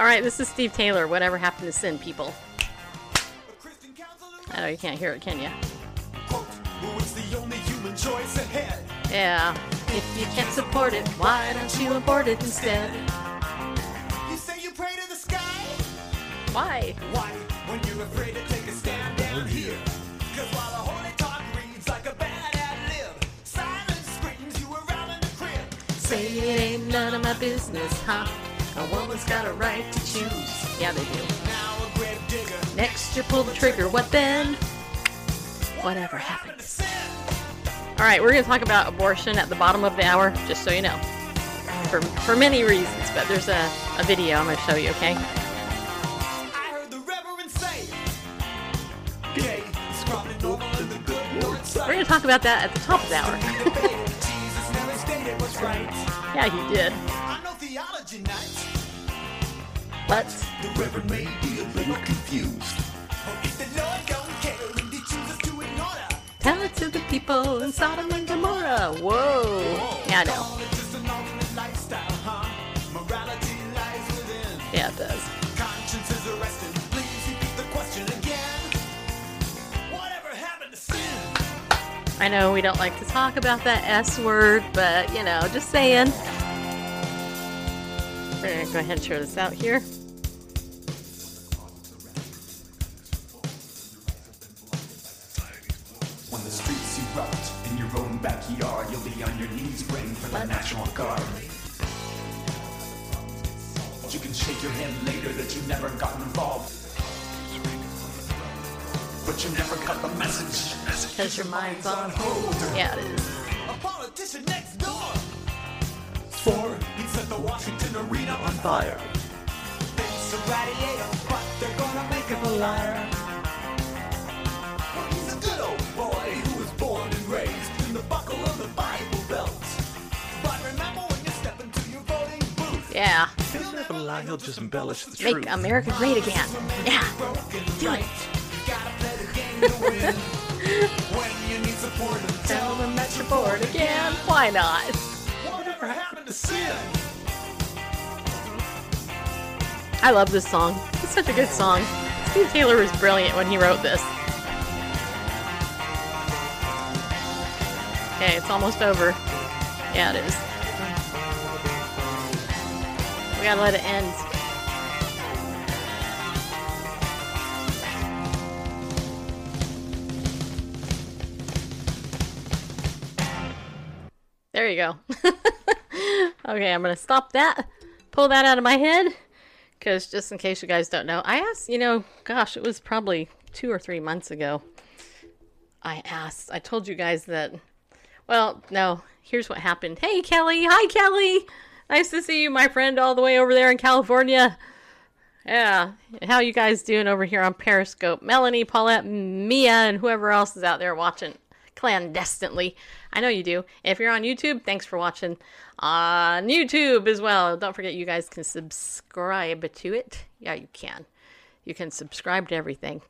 All right, this is Steve Taylor. Whatever happened to sin, people? I know you can't hear it, can you? Yeah. If you can't support it, why don't you abort it instead? You say you pray to the sky? Why? Why? When you're afraid to take a stand down here. Cause while a holy talk reads like a bad ad lib, silence screams you around in the crib. Say it ain't none of my business, huh? A woman's got a right to choose. Yeah, they do. Now a grave digger. Next, you pull the trigger. What then? Whatever happens. All right, we're going to talk about abortion at the bottom of the hour, just so you know. For, for many reasons, but there's a, a video I'm going to show you, okay? I heard the reverend say, Gay, scrubbing normal in the good Lord's. We're going to talk about that at the top of the hour. Jesus never stated what's right. yeah, he did. I'm no theology nut. But The reverend may be a little confused. But if the Lord don't care and he chooses to ignore her, tell it to the people in Sodom and Gomorrah. Whoa. Yeah, I know. call it just an alternate lifestyle, huh? Morality lies within. Yeah, it does. Conscience is arrested. Please repeat the question again. Whatever happened to sin? I know we don't like to talk about that S word, but you know, just saying. We're gonna go ahead and share this out here. The National Guard. You can shake your head later that you never got involved. But you never got the message. Because your mind's on hold. Yeah, it is. A politician next door. Swore he'd set the Washington arena on fire. Thinks a gladiator, but they're gonna make him a liar. Well, he's a good old boy who was born and raised in the buckle of the Bible Belt. Yeah. he'll never lie, he'll just embellish the Make America great again. Yeah. Do it. Gotta play the game to win. when you need support, Tell them that you're bored again. Why not? whatever happened to sin? I love this song. It's such a good song. Steve Taylor was brilliant when he wrote this. Okay, it's almost over. Yeah, it is. We gotta let it end. There you go. okay, I'm gonna stop that. Pull that out of my head. Because just in case you guys don't know, I asked, you know, gosh, it was probably two or three months ago. I asked, I told you guys that, well, no, here's what happened. Hey, Kelly. Hi, Kelly. Nice to see you, my friend, all the way over there in California. Yeah. How you guys doing over here on Periscope? Melanie, Paulette, Mia, and whoever else is out there watching clandestinely. I know you do. If you're on YouTube, thanks for watching on YouTube as well. Don't forget you guys can subscribe to it. Yeah, you can. You can subscribe to everything.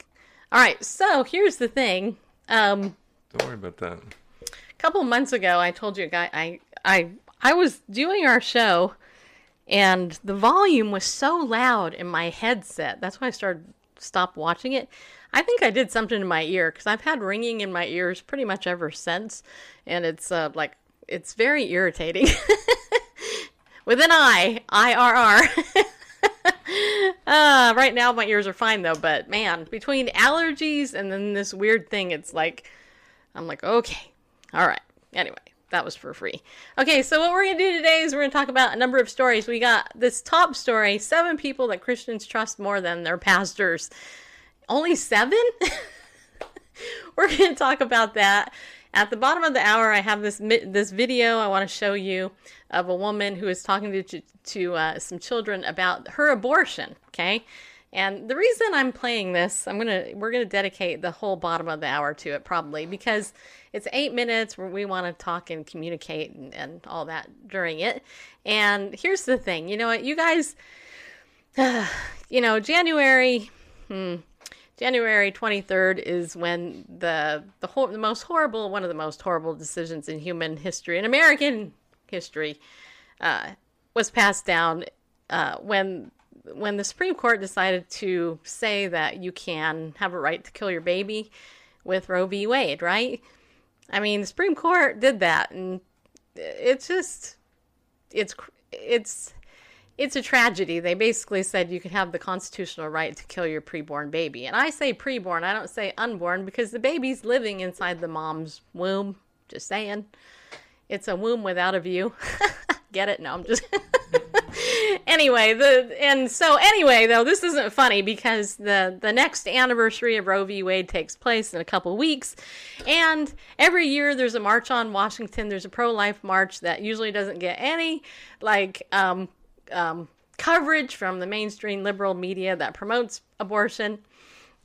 All right, so here's the thing. Um, Don't worry about that. a couple months ago, I told you, guy, I, I, I was doing our show, and the volume was so loud in my headset. That's why I started stopped watching it. I think I did something in my ear because I've had ringing in my ears pretty much ever since, and it's uh, like it's very irritating. With an I, I R R. Uh, right now my ears are fine though, but man, between allergies and then this weird thing, it's like I'm like, okay, all right. Anyway, that was for free. Okay, so what we're gonna do today is we're gonna talk about a number of stories. We got this top story: seven people that Christians trust more than their pastors. Only seven? we're gonna talk about that. At the bottom of the hour, I have this this video I want to show you of a woman who is talking to to uh, some children about her abortion. Okay, and the reason I'm playing this, I'm gonna we're gonna dedicate the whole bottom of the hour to it probably because it's eight minutes where we want to talk and communicate and, and all that during it. And here's the thing, you know what, you guys, uh, you know, January. Hmm, January 23rd is when the the the most horrible one of the most horrible decisions in human history in American history uh, was passed down uh, when when the Supreme Court decided to say that you can have a right to kill your baby with Roe v. Wade, right? I mean, the Supreme Court did that, and it's just it's it's it's a tragedy. They basically said you can have the constitutional right to kill your preborn baby. And I say preborn, I don't say unborn because the baby's living inside the mom's womb. Just saying. It's a womb without a view. Get it? No, I'm just Anyway, the and so anyway, though this isn't funny because the the next anniversary of Roe v. Wade takes place in a couple weeks, and every year there's a march on Washington. There's a pro-life march that usually doesn't get any like um, um, coverage from the mainstream liberal media that promotes abortion.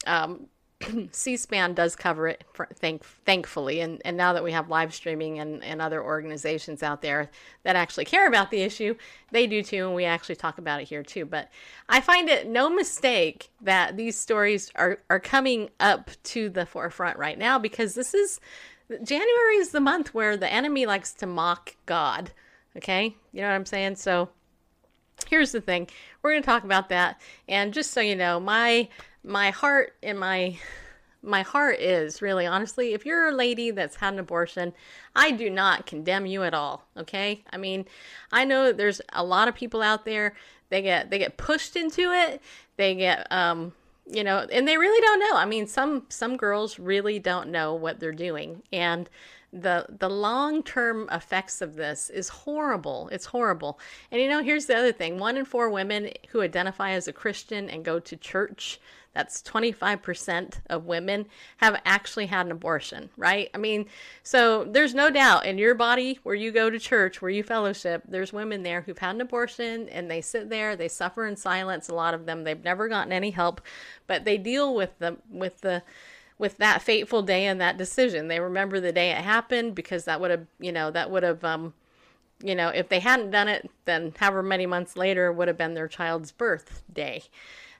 Um, C-SPAN does cover it, for, thank, thankfully, and, and now that we have live streaming and, and other organizations out there that actually care about the issue, they do too, and we actually talk about it here too. But I find it no mistake that these stories are, are coming up to the forefront right now because this is January is the month where the enemy likes to mock God. Okay, you know what I'm saying? So here's the thing we're going to talk about that and just so you know my my heart and my my heart is really honestly if you're a lady that's had an abortion i do not condemn you at all okay i mean i know there's a lot of people out there they get they get pushed into it they get um you know and they really don't know i mean some some girls really don't know what they're doing and the the long term effects of this is horrible. It's horrible. And you know, here's the other thing: one in four women who identify as a Christian and go to church. That's 25% of women have actually had an abortion, right? I mean, so there's no doubt in your body where you go to church, where you fellowship, there's women there who've had an abortion and they sit there, they suffer in silence. A lot of them, they've never gotten any help, but they deal with the, with the, with that fateful day and that decision. They remember the day it happened because that would have, you know, that would have, um, you know, if they hadn't done it, then however many months later would have been their child's birthday,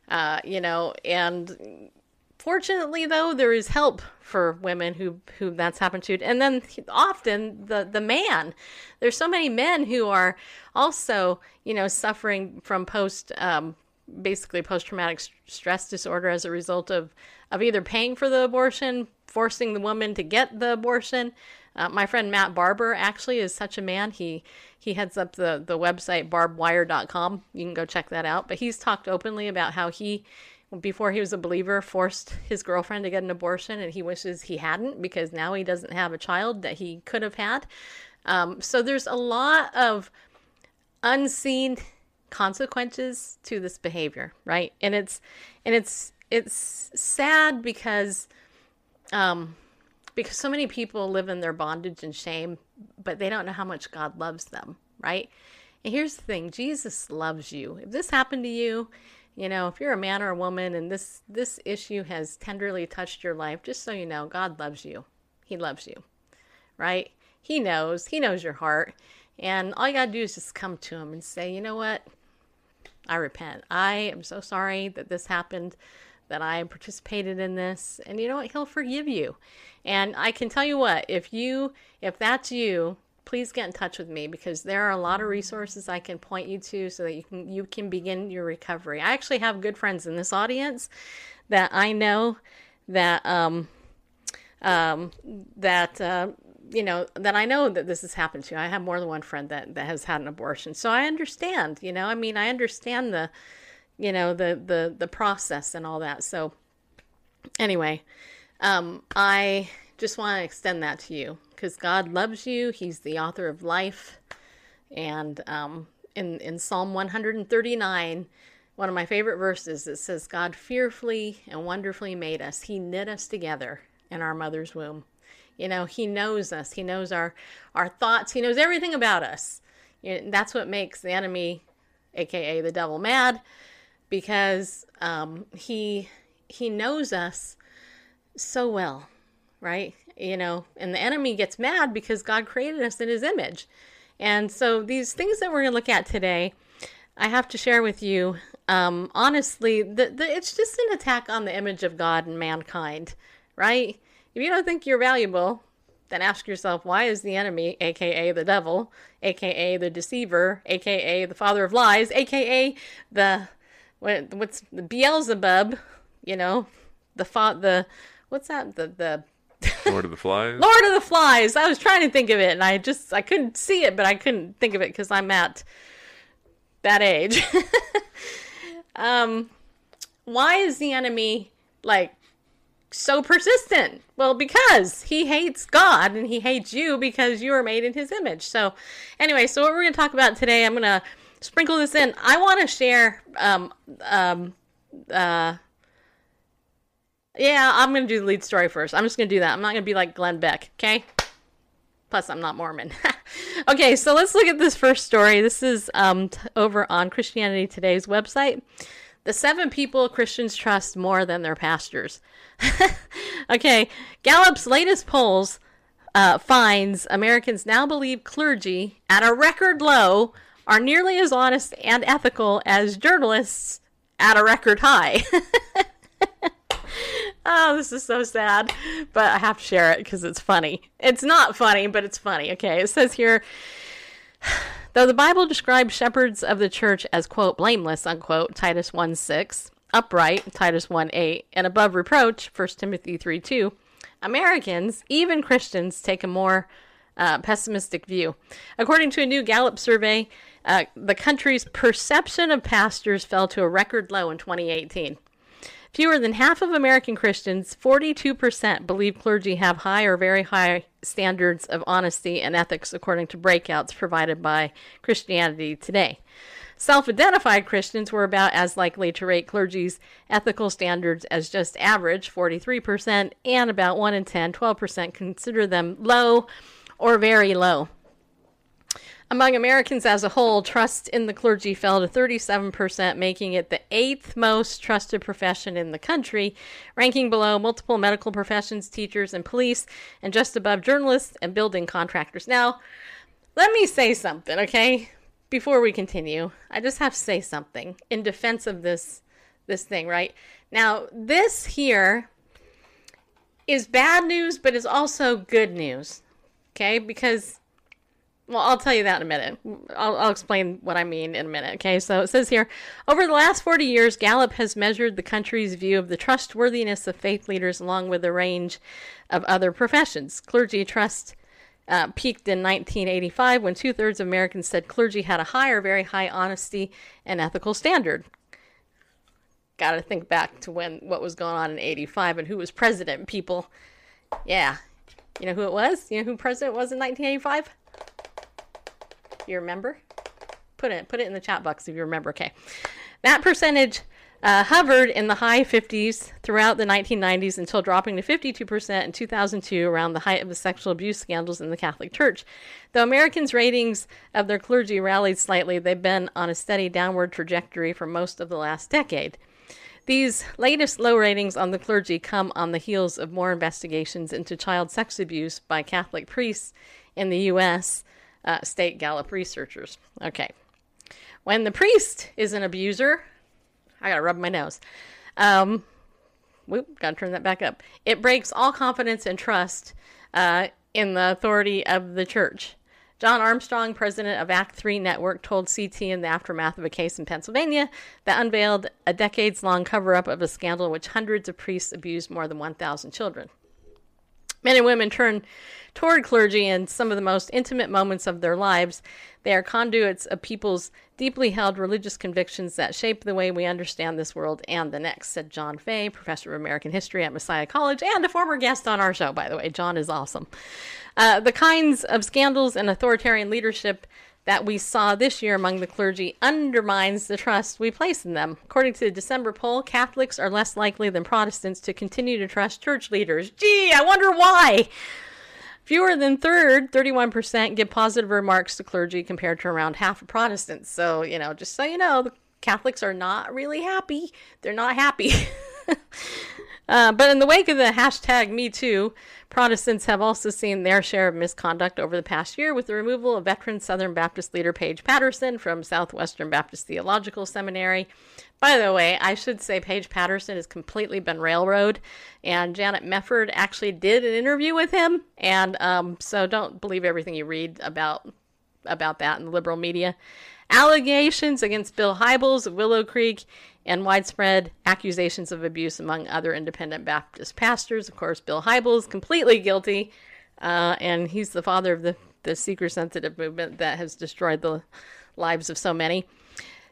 uh, you know, and fortunately though there is help for women who who that's happened to and then often the the man there's so many men who are also you know suffering from post um, basically post traumatic stress disorder as a result of of either paying for the abortion, forcing the woman to get the abortion. Uh, my friend Matt Barber actually is such a man. He he heads up the the website barbwire.com. You can go check that out. But he's talked openly about how he before he was a believer forced his girlfriend to get an abortion and he wishes he hadn't because now he doesn't have a child that he could have had. Um, so there's a lot of unseen consequences to this behavior, right? And it's and it's it's sad because um because so many people live in their bondage and shame, but they don't know how much God loves them, right? And here's the thing, Jesus loves you. If this happened to you, you know, if you're a man or a woman and this this issue has tenderly touched your life, just so you know, God loves you. He loves you. Right? He knows. He knows your heart. And all you got to do is just come to him and say, "You know what? I repent. I am so sorry that this happened, that I participated in this. And you know what? He'll forgive you. And I can tell you what, if you, if that's you, please get in touch with me because there are a lot of resources I can point you to so that you can you can begin your recovery. I actually have good friends in this audience that I know that um um that uh, you know that I know that this has happened to. I have more than one friend that that has had an abortion, so I understand. You know, I mean, I understand the, you know, the the the process and all that. So, anyway, um, I just want to extend that to you because God loves you. He's the author of life, and um, in in Psalm 139. One of my favorite verses, it says, God fearfully and wonderfully made us. He knit us together in our mother's womb. You know, he knows us. He knows our our thoughts. He knows everything about us. You know, that's what makes the enemy, aka the devil, mad, because um, he he knows us so well, right? You know, and the enemy gets mad because God created us in His image, and so these things that we're going to look at today, I have to share with you. Um, honestly, the, the, it's just an attack on the image of God and mankind, right? If you don't think you're valuable, then ask yourself why is the enemy, aka the devil, aka the deceiver, aka the father of lies, aka the what, what's the Beelzebub, you know, the fa- the what's that the the Lord of the Flies. Lord of the Flies. I was trying to think of it and I just I couldn't see it, but I couldn't think of it because I'm at that age. um, why is the enemy like so persistent? Well, because he hates God and he hates you because you are made in his image. So, anyway, so what we're going to talk about today, I'm going to sprinkle this in. I want to share um um uh yeah, I'm to do the lead story first. I'm just to do that. I'm not to be like Glenn Beck, okay? Plus, I'm not Mormon. okay, so let's look at this first story. This is um, t- over on Christianity Today's website. The seven people Christians trust more than their pastors. okay, Gallup's latest polls uh, finds Americans now believe clergy at a record low are nearly as honest and ethical as journalists at a record high. Oh, this is so sad, but I have to share it because it's funny. It's not funny, but it's funny. Okay, it says here though the Bible describes shepherds of the church as, quote, blameless, unquote, Titus 1 6, upright, Titus 1 8, and above reproach, 1 Timothy 3 2, Americans, even Christians, take a more uh, pessimistic view. According to a new Gallup survey, uh, the country's perception of pastors fell to a record low in 2018. Fewer than half of American Christians, 42%, believe clergy have high or very high standards of honesty and ethics, according to breakouts provided by Christianity Today. Self identified Christians were about as likely to rate clergy's ethical standards as just average, 43%, and about 1 in 10, 12%, consider them low or very low. Among Americans as a whole, trust in the clergy fell to 37%, making it the eighth most trusted profession in the country, ranking below multiple medical professions, teachers, and police, and just above journalists and building contractors. Now, let me say something, okay? Before we continue, I just have to say something in defense of this this thing, right? Now, this here is bad news, but is also good news. Okay? Because well, I'll tell you that in a minute. I'll, I'll, explain what I mean in a minute. Okay, so it says here over the last 40 years, Gallup has measured the country's view of the trustworthiness of faith leaders along with a range of other professions. Clergy trust uh, peaked in 1985 when two thirds of Americans said clergy had a high or very high honesty and ethical standard. Got to think back to when what was going on in 85 and who was president, people. Yeah. You know who it was? You know who president was in 1985? You remember? Put it put it in the chat box if you remember. Okay, that percentage uh, hovered in the high 50s throughout the 1990s until dropping to 52% in 2002 around the height of the sexual abuse scandals in the Catholic Church. Though Americans' ratings of their clergy rallied slightly, they've been on a steady downward trajectory for most of the last decade. These latest low ratings on the clergy come on the heels of more investigations into child sex abuse by Catholic priests in the U.S uh, state Gallup researchers. Okay. When the priest is an abuser, I gotta rub my nose. Um, whoop, gotta turn that back up. It breaks all confidence and trust uh, in the authority of the church. John Armstrong, president of Act 3 Network, told CT in the aftermath of a case in Pennsylvania that unveiled a decades long cover up of a scandal in which hundreds of priests abused more than 1,000 children. Men and women turn toward clergy in some of the most intimate moments of their lives. They are conduits of people's deeply held religious convictions that shape the way we understand this world and the next, said John Fea, professor of American history at Messiah College and a former guest on our show, by the way. John is awesome. Uh, the kinds of scandals and authoritarian leadership that we saw this year among the clergy undermines the trust we place in them. According to the December poll, Catholics are less likely than Protestants to continue to trust church leaders. Gee, I wonder why. Fewer than third, 31%, give positive remarks to clergy compared to around half of Protestants. So, you know, just so you know, the Catholics are not really happy. They're not happy. Uh, but in the wake of the hashtag Me Too, Protestants have also seen their share of misconduct over the past year with the removal of veteran Southern Baptist leader Paige Patterson from Southwestern Baptist Theological Seminary. By the way, I should say Paige Patterson has completely been railroaded, and Janet Mefford actually did an interview with him, and um, so don't believe everything you read about about that in the liberal media. Allegations against Bill Hybels of Willow Creek and widespread accusations of abuse among other independent Baptist pastors. Of course, Bill Hybels completely guilty, uh, and he's the father of the, the seeker sensitive movement that has destroyed the lives of so many.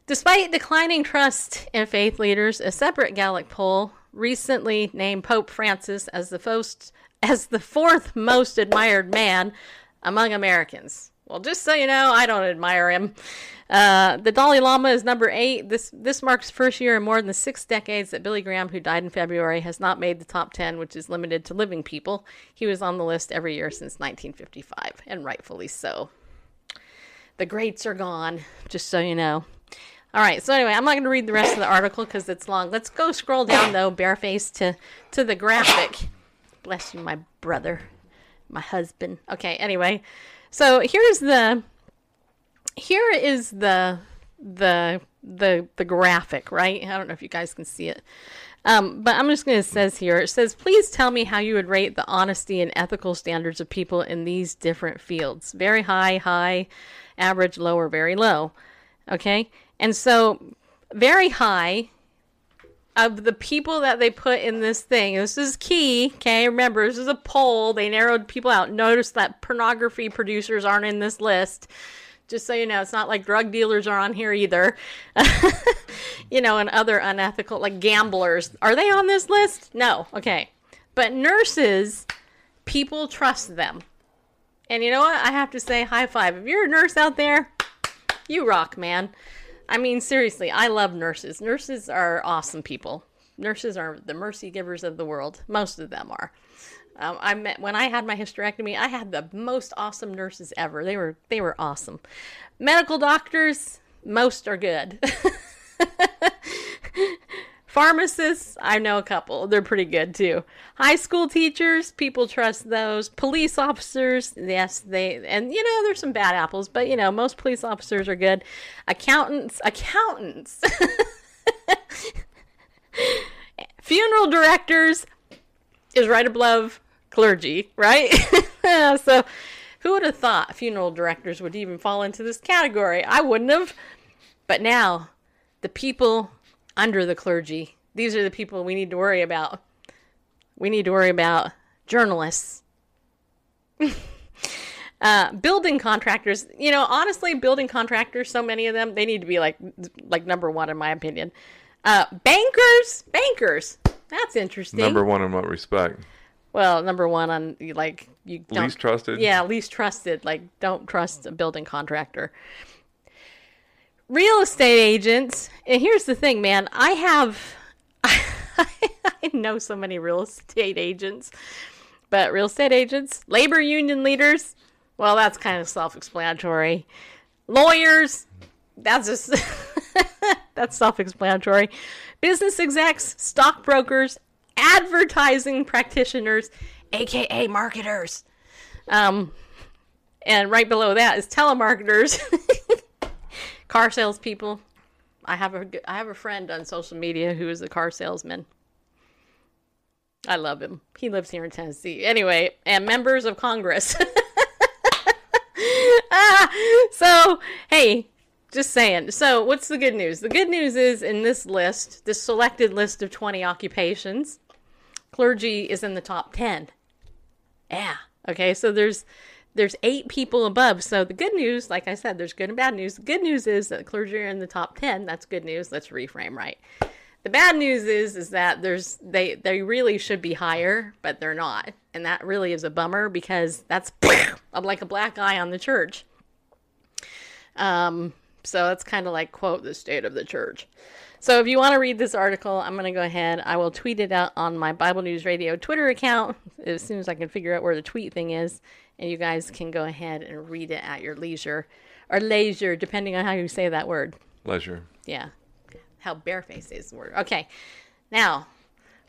Despite declining trust in faith leaders, a separate Gallup poll recently named Pope Francis as the, first, as the fourth most admired man among Americans. Well, just so you know, I don't admire him. Uh, the Dalai Lama is number eight. This this marks first year in more than six decades that Billy Graham, who died in February, has not made the top ten, which is limited to living people. He was on the list every year since 1955, and rightfully so. The greats are gone, just so you know. All right, so anyway, I'm not going to read the rest of the article because it's long. Let's go scroll down though, barefaced to to the graphic. Bless you, my brother, my husband. Okay, anyway, so here's the here is the the the the graphic, right? I don't know if you guys can see it. Um, but I'm just going to says here. It says, please tell me how you would rate the honesty and ethical standards of people in these different fields. Very high, high, average, low, or very low. Okay, and so very high of the people that they put in this thing. This is key. Okay, remember this is a poll. They narrowed people out. Notice that pornography producers aren't in this list just so you know, it's not like drug dealers are on here either. you know, and other unethical, like gamblers. Are they on this list? No. Okay. But nurses, people trust them. And you know what? I have to say, high five. If you're a nurse out there, you rock, man. I mean, seriously, I love nurses. Nurses are awesome people. Nurses are the mercy givers of the world. Most of them are. Um, I met when I had my hysterectomy. I had the most awesome nurses ever. They were they were awesome. Medical doctors, most are good. Pharmacists, I know a couple. They're pretty good too. High school teachers, people trust those. Police officers, yes, they and you know there's some bad apples, but you know most police officers are good. Accountants, accountants. Funeral directors is right above clergy, right? so who would have thought funeral directors would even fall into this category? I wouldn't have. But now, the people under the clergy, these are the people we need to worry about. We need to worry about journalists. uh, building contractors, you know, honestly, building contractors, so many of them, they need to be like like number one in my opinion. Uh, bankers, bankers. That's interesting. Number one in what respect? Well, number one on like you don't, Least trusted? Yeah, least trusted. Like don't trust a building contractor. Real estate agents. And here's the thing, man. I have I know so many real estate agents. But real estate agents, labor union leaders, well, that's kind of self-explanatory. Lawyers, that's just that's self-explanatory. Business execs, stockbrokers, advertising practitioners, aka marketers. Um, and right below that is telemarketers, car salespeople. I have a I have a friend on social media who is a car salesman. I love him. He lives here in Tennessee. Anyway, and members of Congress. ah, so, hey, just saying. So, what's the good news? The good news is in this list, this selected list of 20 occupations, clergy is in the top 10. Yeah. Okay, so there's there's eight people above. So the good news, like I said, there's good and bad news. The good news is that clergy are in the top 10. That's good news. Let's reframe right. The bad news is is that there's they they really should be higher, but they're not. And that really is a bummer because that's I'm like a black eye on the church. Um So it's kind of like, quote, the state of the church. So if you want to read this article, I'm going to go ahead. I will tweet it out on my Bible News Radio Twitter account as soon as I can figure out where the tweet thing is. And you guys can go ahead and read it at your leisure or leisure, depending on how you say that word. Leisure. Yeah. How barefaced is the word. Okay. Now,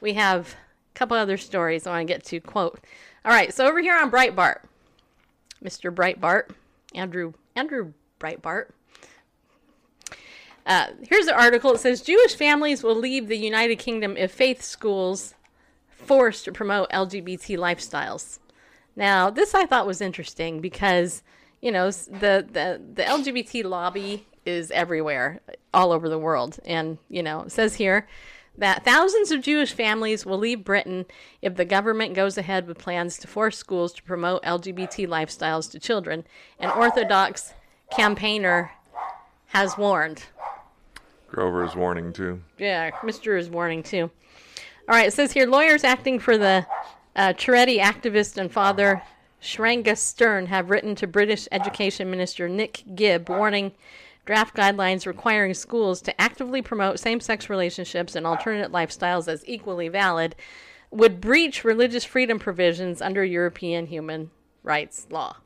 we have a couple other stories I want to get to. Quote. All right. So over here on Breitbart, Mr. Breitbart, Andrew, Andrew Breitbart. Uh, here's the article. It says Jewish families will leave the United Kingdom if faith schools forced to promote LGBT lifestyles. Now, this I thought was interesting because you know the the the LGBT lobby is everywhere, all over the world, and you know it says here that thousands of Jewish families will leave Britain if the government goes ahead with plans to force schools to promote LGBT lifestyles to children. An Orthodox campaigner has warned. Grover is warning too. Yeah, Mr. is warning too. All right, it says here lawyers acting for the uh, activist and father Shraga Stern have written to British Education Minister Nick Gibb warning draft guidelines requiring schools to actively promote same sex relationships and alternate lifestyles as equally valid would breach religious freedom provisions under European human rights law.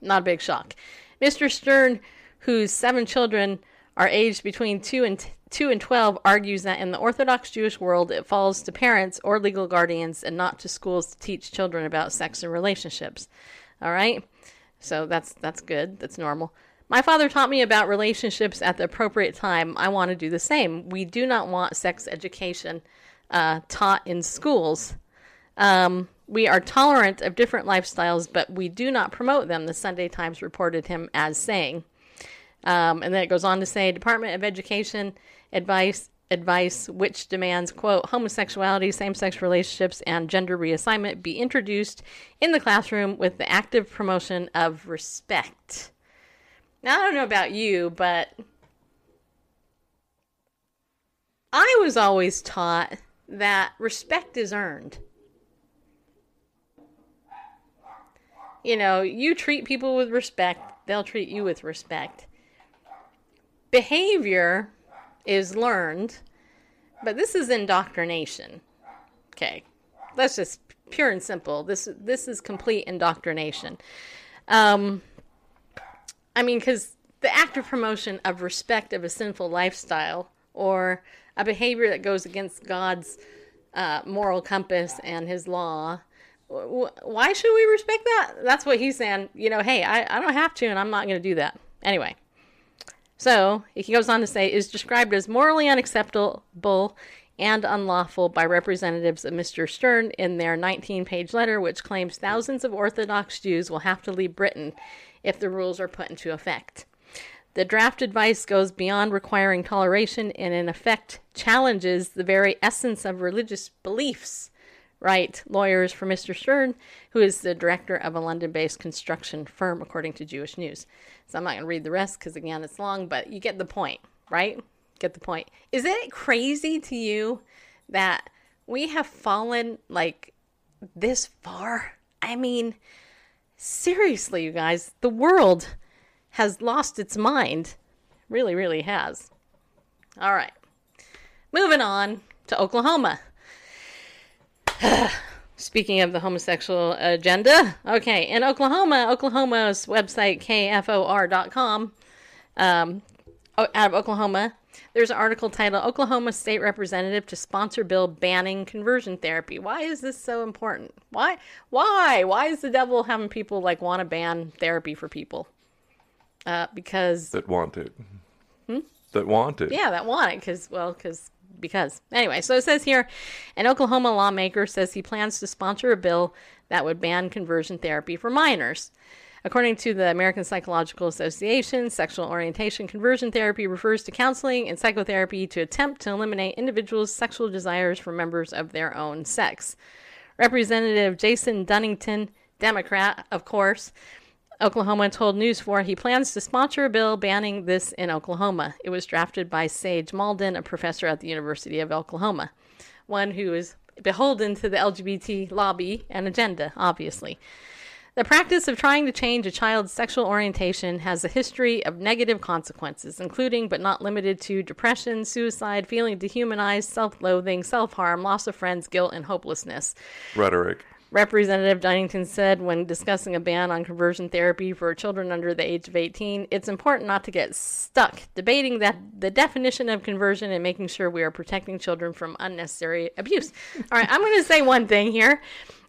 Not a big shock. Mr. Stern, whose seven children are aged between 2 and 2 and 12 argues that in the Orthodox Jewish world it falls to parents or legal guardians and not to schools to teach children about sex and relationships. All right? So that's that's good. That's normal. My father taught me about relationships at the appropriate time. I want to do the same. We do not want sex education uh, taught in schools. Um, we are tolerant of different lifestyles, but we do not promote them, the Sunday Times reported him as saying. Um, and then it goes on to say Department of Education advice advice which demands quote homosexuality same-sex relationships and gender reassignment be introduced in the classroom with the active promotion of respect. Now i don't know about you but i was always taught that respect is earned. You know you treat people with respect they'll treat you with respect behavior is learned, but this is indoctrination. Okay, that's just pure and simple. This this is complete indoctrination. Um, I mean, because the active promotion of respect of a sinful lifestyle or a behavior that goes against God's uh, moral compass and His law. wh- wh- Why should we respect that? That's what he's saying. You know, hey, I, I don't have to, and I'm not going to do that. Anyway, so he goes on to say is described as morally unacceptable and unlawful by representatives of Mr. Stern in their 19-page letter, which claims thousands of Orthodox Jews will have to leave Britain if the rules are put into effect. The draft advice goes beyond requiring toleration and, in effect, challenges the very essence of religious beliefs. Right, lawyers for Mr. Stern, who is the director of a London based construction firm, according to Jewish News. So I'm not going to read the rest because, again, it's long, but you get the point, right? Get the point. Is it crazy to you that we have fallen like this far? I mean, seriously, you guys, the world has lost its mind. Really, really has. All right. Moving on to Oklahoma. Speaking of the homosexual agenda, okay, in Oklahoma, Oklahoma's website, kfor.com, um, out of Oklahoma, there's an article titled Oklahoma State Representative to Sponsor Bill Banning Conversion Therapy. Why is this so important? Why? Why? Why is the devil having people like want to ban therapy for people? Uh, because That want it. That want it. Hmm? yeah, that want it because well, because because anyway. So it says here, an Oklahoma lawmaker says he plans to sponsor a bill that would ban conversion therapy for minors. According to the American Psychological Association, sexual orientation conversion therapy refers to counseling and psychotherapy to attempt to eliminate individuals' sexual desires for members of their own sex. Representative Jason Dunnington, Democrat, of course, Oklahoma told News 4 he plans to sponsor a bill banning this in Oklahoma. It was drafted by Sage Malden, a professor at the University of Oklahoma, one who is beholden to the LGBT lobby and agenda, obviously. The practice of trying to change a child's sexual orientation has a history of negative consequences, including but not limited to depression, suicide, feeling dehumanized, self loathing, self harm, loss of friends, guilt, and hopelessness. Rhetoric. Representative Dunnington said when discussing a ban on conversion therapy for children under the age of 18, it's important not to get stuck debating that the definition of conversion and making sure we are protecting children from unnecessary abuse. All right, I'm going to say one thing here,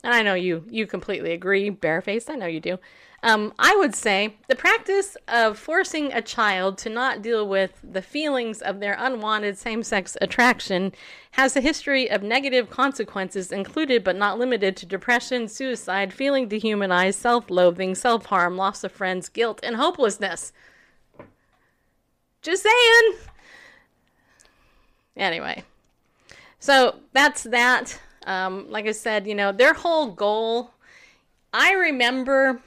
and I know you you completely agree, barefaced. I know you do. Um, I would say the practice of forcing a child to not deal with the feelings of their unwanted same sex attraction has a history of negative consequences, included but not limited to depression, suicide, feeling dehumanized, self loathing, self harm, loss of friends, guilt, and hopelessness. Just saying. Anyway, so that's that. Um, like I said, you know, their whole goal. I remember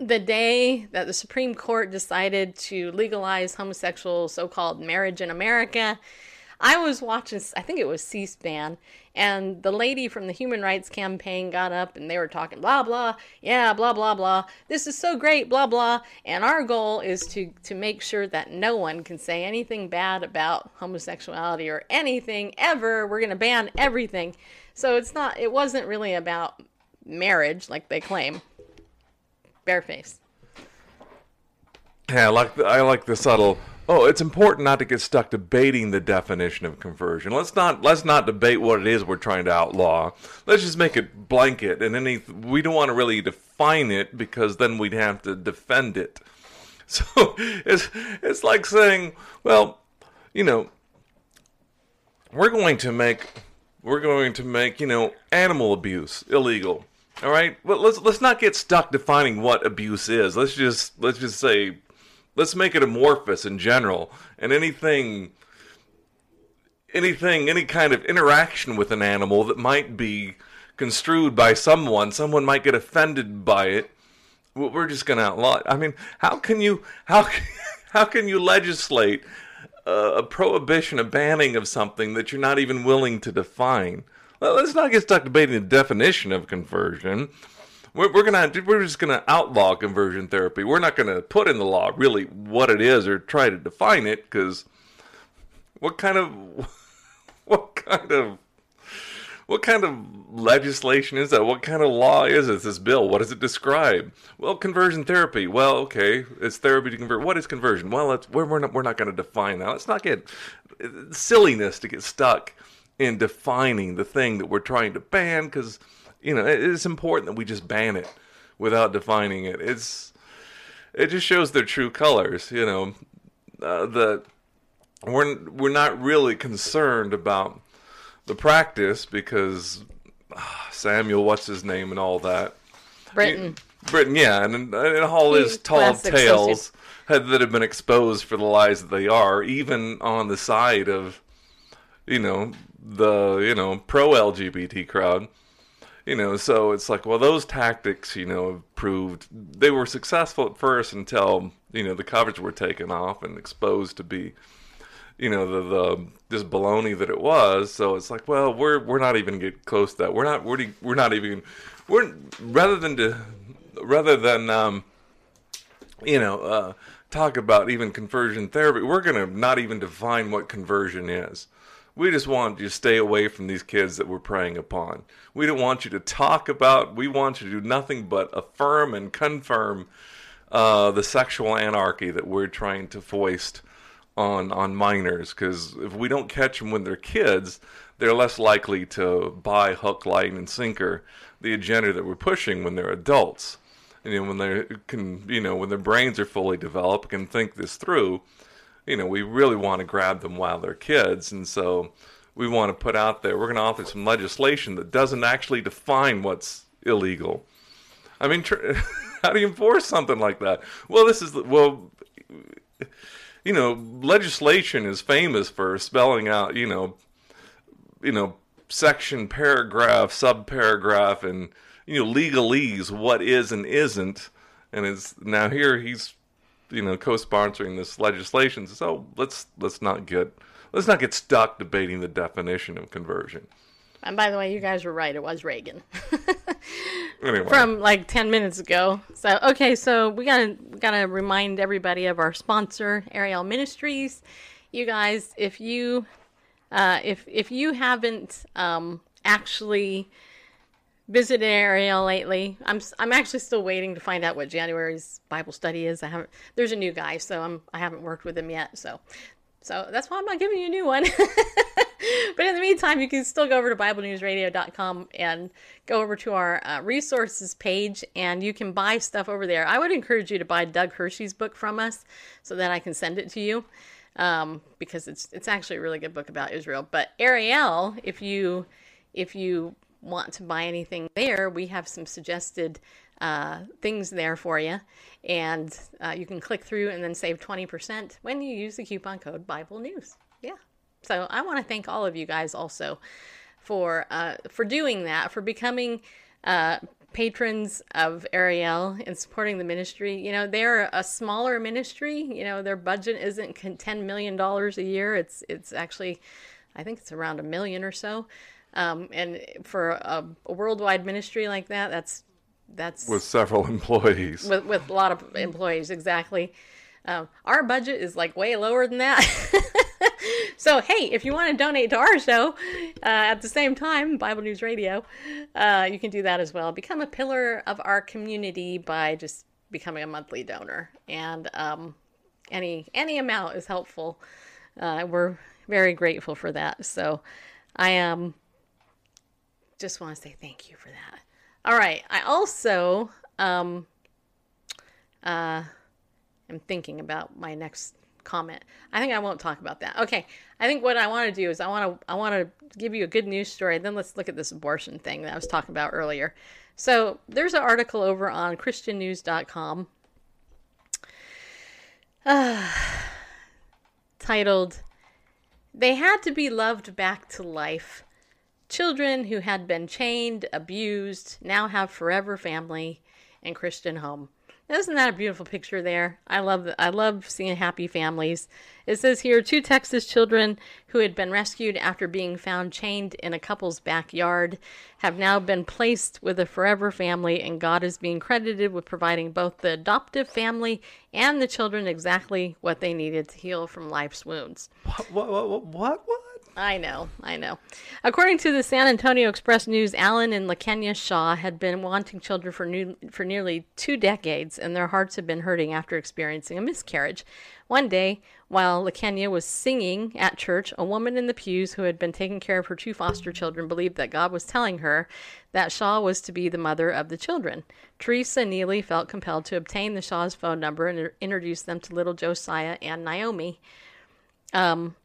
the day that the Supreme Court decided to legalize homosexual so called marriage in America, I was watching, I think it was C SPAN, and the lady from the Human Rights Campaign got up and they were talking, blah, blah, yeah, blah, blah, blah. This is so great, blah, blah. And our goal is to, to make sure that no one can say anything bad about homosexuality or anything ever. We're going to ban everything. So it's not, it wasn't really about marriage like they claim bareface. Yeah, I like the, I like the subtle. Oh, it's important not to get stuck debating the definition of conversion. Let's not let's not debate what it is we're trying to outlaw. Let's just make it blanket, and any we don't want to really define it because then we'd have to defend it. So it's it's like saying, well, you know, we're going to make we're going to make you know animal abuse illegal. All right, well, let's let's not get stuck defining what abuse is. Let's just let's just say, let's make it amorphous in general, and anything, anything, any kind of interaction with an animal that might be construed by someone, someone might get offended by it. We're just gonna outlaw it. I mean, how can you how can, how can you legislate a prohibition, a banning of something that you're not even willing to define? Well, let's not get stuck debating the definition of conversion. We're, we're gonna we're just gonna outlaw conversion therapy. We're not gonna put in the law really what it is or try to define it because what kind of what kind of what kind of legislation is that? What kind of law is this bill? What does it describe? Well, conversion therapy. Well, okay, it's therapy to convert. What is conversion? Well, we're, we're not, we're not going to define that. Let's not get silliness to get stuck in defining the thing that we're trying to ban because, you know, it's important that we just ban it without defining it. It's it just shows their true colors, you know, uh, that we're we're not really concerned about the practice because ah, Samuel, what's his name, and all that. Brinton. Brinton, yeah, and, and all his tall tales had, that have been exposed for the lies that they are, even on the side of, you know, the you know pro LGBT crowd. You know, so it's like, well, those tactics, you know, proved they were successful at first until you know the coverage were taken off and exposed to be you know the the this baloney that it was. So it's like, well, we're we're not even get close to that. We're not we're we're not even we're rather than to rather than um you know uh talk about even conversion therapy. We're gonna not even define what conversion is. We just want you to stay away from these kids that we're preying upon. We don't want you to talk about. We want you to do nothing but affirm and confirm uh, the sexual anarchy that we're trying to foist on on minors because if we don't catch them when they're kids, they're less likely to buy hook, line, and sinker the agenda that we're pushing when they're adults. And you know, when they can, you know, when their brains are fully developed, can think this through. You know, we really want to grab them while they're kids, and so we want to put out there. We're going to offer some legislation that doesn't actually define what's illegal. I mean, tr- how do you enforce something like that? Well, this is well you know, legislation is famous for spelling out, you know, you know, section, paragraph, subparagraph, and you know, legalese what is and isn't. And it's now here he's, you know, co-sponsoring this legislation. So let's let's not get let's not get stuck debating the definition of conversion. And by the way, you guys were right. It was Reagan Anyway, from like 10 minutes ago. So, okay, so we gotta we gotta remind everybody of our sponsor, Ariel Ministries. You guys, if you uh, if if you haven't um, actually visited Ariel lately, I'm I'm actually still waiting to find out what January's Bible study is. I haven't. There's a new guy, so I'm I haven't worked with him yet. So so that's why I'm not giving you a new one. but in the meantime, you can still go over to BibleNewsRadio.com and go over to our uh, resources page, and you can buy stuff over there. I would encourage you to buy Doug Hershey's book from us so that I can send it to you, um, because it's it's actually a really good book about Israel. But Ariel, if you if you want to buy anything there, we have some suggested uh, things there for you. And uh, you can click through and then save 20% when you use the coupon code Bible News. Yeah. So I want to thank all of you guys also for uh, for doing that, for becoming uh, patrons of Ariel and supporting the ministry. You know, they're a smaller ministry. You know, their budget isn't ten million dollars a year. It's it's actually, I think it's around a million or so. Um, and for a, a worldwide ministry like that, that's that's with several employees. with, with a lot of employees exactly. Um, our budget is like way lower than that. So hey if you want to donate to our show uh, at the same time bible news radio uh, you can do that as well. Become a pillar of our community by just becoming a monthly donor. And um, any any amount is helpful. Uh, we're very grateful for that. So i um, just want to say thank you for that all right. I also um uh am thinking about my next comment. I think I won't talk about that. Okay. I think what I want to do is I want to I want to give you a good news story. Then let's look at this abortion thing that I was talking about earlier. So, there's an article over on christiannews.com uh, titled They Had to Be Loved Back to Life Children who had been chained, abused, now have forever family and Christian home. Isn't that a beautiful picture there? I love I love seeing happy families. It says here two Texas children who had been rescued after being found chained in a couple's backyard have now been placed with a forever family and God is being credited with providing both the adoptive family and the children exactly what they needed to heal from life's wounds. What? What? What? What? what? I know, I know. According to the San Antonio Express News, Alan and LaKenya Shaw had been wanting children for new, for nearly two decades, and their hearts had been hurting after experiencing a miscarriage. One day, while LaKenya was singing at church, a woman in the pews who had been taking care of her two foster children believed that God was telling her that Shaw was to be the mother of the children. Teresa Neely felt compelled to obtain the Shaw's phone number and introduce them to little Josiah and Naomi. Um,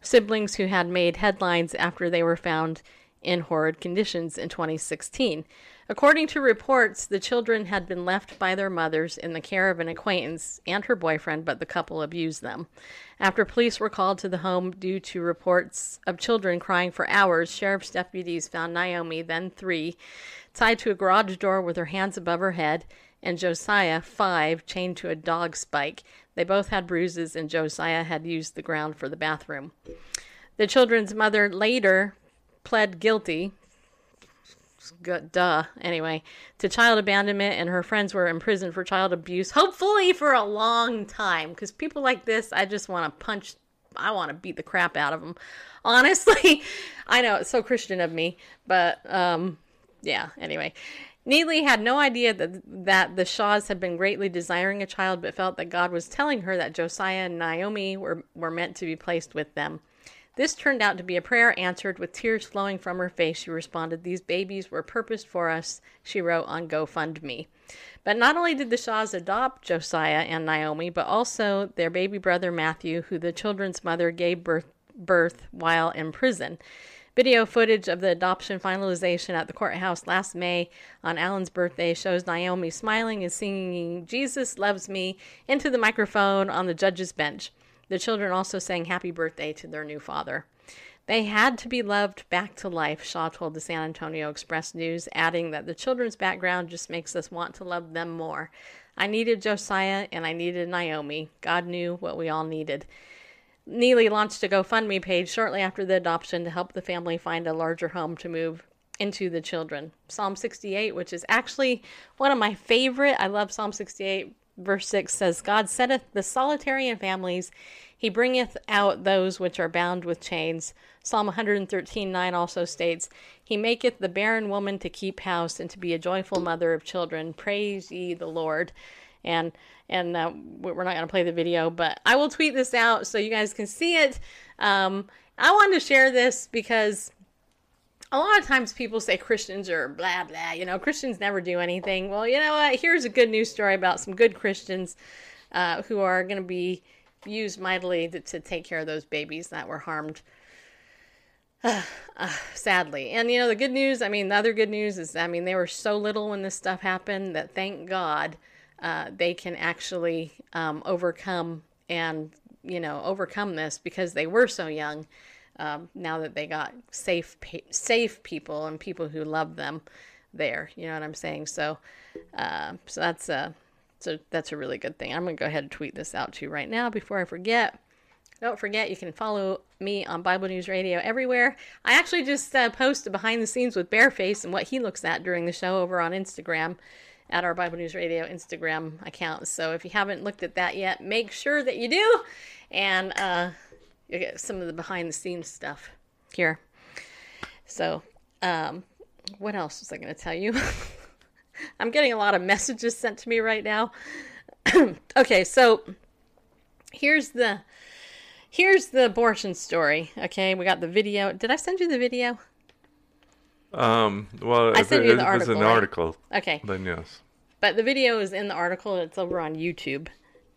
siblings who had made headlines after they were found in horrid conditions in 2016. According to reports, the children had been left by their mothers in the care of an acquaintance and her boyfriend, but the couple abused them. After police were called to the home due to reports of children crying for hours, sheriff's deputies found Naomi, then three, tied to a garage door with her hands above her head, and Josiah, five, chained to a dog spike. They both had bruises, and Josiah had used the ground for the bathroom. The children's mother later pled guilty. Gu- Duh. Anyway, to child abandonment, and her friends were imprisoned for child abuse, hopefully for a long time. Because people like this, I just want to punch, I want to beat the crap out of them. Honestly, I know it's so Christian of me, but um, yeah, anyway. Neely had no idea that, that the Shaws had been greatly desiring a child, but felt that God was telling her that Josiah and Naomi were, were meant to be placed with them. This turned out to be a prayer answered with tears flowing from her face. She responded, These babies were purposed for us, she wrote on GoFundMe. But not only did the Shaws adopt Josiah and Naomi, but also their baby brother Matthew, who the children's mother gave birth, birth while in prison. Video footage of the adoption finalization at the courthouse last May on Alan's birthday shows Naomi smiling and singing Jesus Loves Me into the microphone on the judge's bench. The children also sang happy birthday to their new father. They had to be loved back to life, Shaw told the San Antonio Express News, adding that the children's background just makes us want to love them more. I needed Josiah and I needed Naomi. God knew what we all needed. Neely launched a GoFundMe page shortly after the adoption to help the family find a larger home to move into the children. Psalm 68, which is actually one of my favorite, I love Psalm 68, verse 6 says, God setteth the solitary in families, he bringeth out those which are bound with chains. Psalm 113, 9 also states, He maketh the barren woman to keep house and to be a joyful mother of children. Praise ye the Lord. And and uh, we're not going to play the video, but I will tweet this out so you guys can see it. Um, I wanted to share this because a lot of times people say Christians are blah blah. You know, Christians never do anything. Well, you know what? Here's a good news story about some good Christians uh, who are going to be used mightily to, to, take care of those babies that were harmed. Uh, uh, sadly, and you know the good news. I mean, the other good news is, I mean, they were so little when this stuff happened that thank God uh, they can actually um, overcome and you know overcome this because they were so young. Um, now that they got safe safe people and people who love them there, you know what I'm saying. So, uh, so that's a so that's a really good thing. I'm gonna go ahead and tweet this out to you right now before I forget. Don't forget, you can follow me on Bible News Radio everywhere. I actually just uh, posted behind the scenes with Bareface and what he looks at during the show over on Instagram at our Bible News Radio Instagram account. So if you haven't looked at that yet, make sure that you do, and uh, you get some of the behind the scenes stuff here. So, um, what else was I going to tell you? I'm getting a lot of messages sent to me right now. okay, so here's the here's the abortion story. Okay, we got the video. Did I send you the video? Um. Well, I sent you the article. an right? article. Okay, Then yes. but the video is in the article. It's over on YouTube.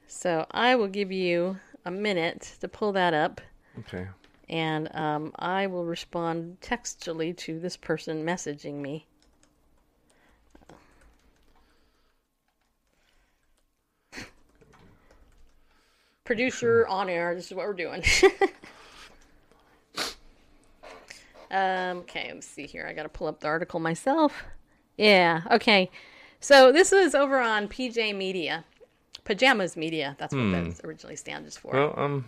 So I will give you a minute to pull that up, Okay. and um, I will respond textually to this person messaging me. Producer on air. This is what we're doing. um, okay, let's see here. I got to pull up the article myself. Yeah. Okay. So this was over on PJ Media, Pajamas Media. That's what that originally stands for. Well, um.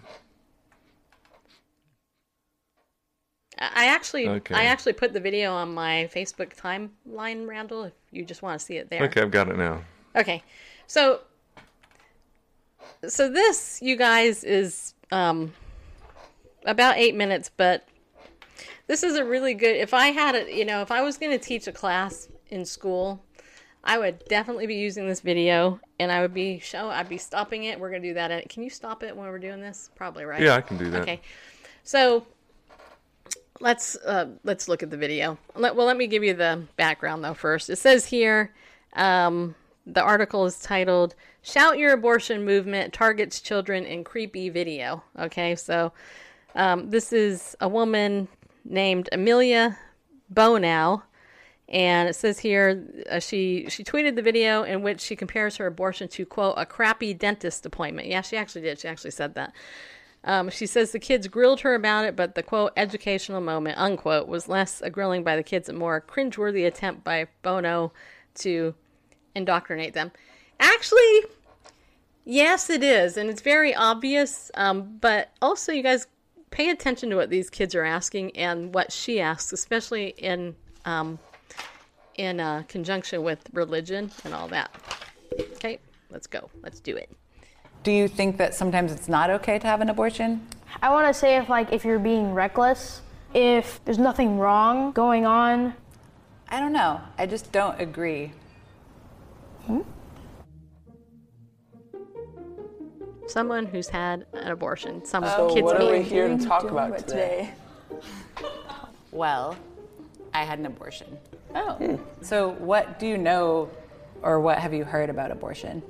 I actually, Okay. I actually put the video on my Facebook timeline, Randall. If you just want to see it there. Okay, I've got it now. Okay. So so this you guys is um about 8 minutes, but this is a really good if I had it, you know, if I was going to teach a class in school, I would definitely be using this video and I would be show I'd be stopping it. We're going to do that. Can you stop it when we're doing this? Probably, right? Yeah, I can do that. Okay. So let's uh, let's look at the video. Let, well, let me give you the background though first. It says here, um, the article is titled "Shout Your Abortion Movement Targets Children in Creepy Video." Okay, so um, this is a woman named Amelia Bonow, and it says here uh, she she tweeted the video in which she compares her abortion to quote a crappy dentist appointment. Yeah, she actually did. She actually said that. Um, she says the kids grilled her about it, but the quote educational moment unquote was less a grilling by the kids and more a cringeworthy attempt by Bonow to indoctrinate them. Actually, yes, it is, and it's very obvious. Um, but also, you guys pay attention to what these kids are asking and what she asks, especially in um, in uh, conjunction with religion and all that. Okay, let's go. Let's do it. Do you think that sometimes it's not okay to have an abortion? I want to say if like if you're being reckless, if there's nothing wrong going on, I don't know. I just don't agree. Someone who's had an abortion. Some So kids what are we mean. here to talk about today? Well, I had an abortion. Oh. Hmm. So, what do you know or what have you heard about abortion?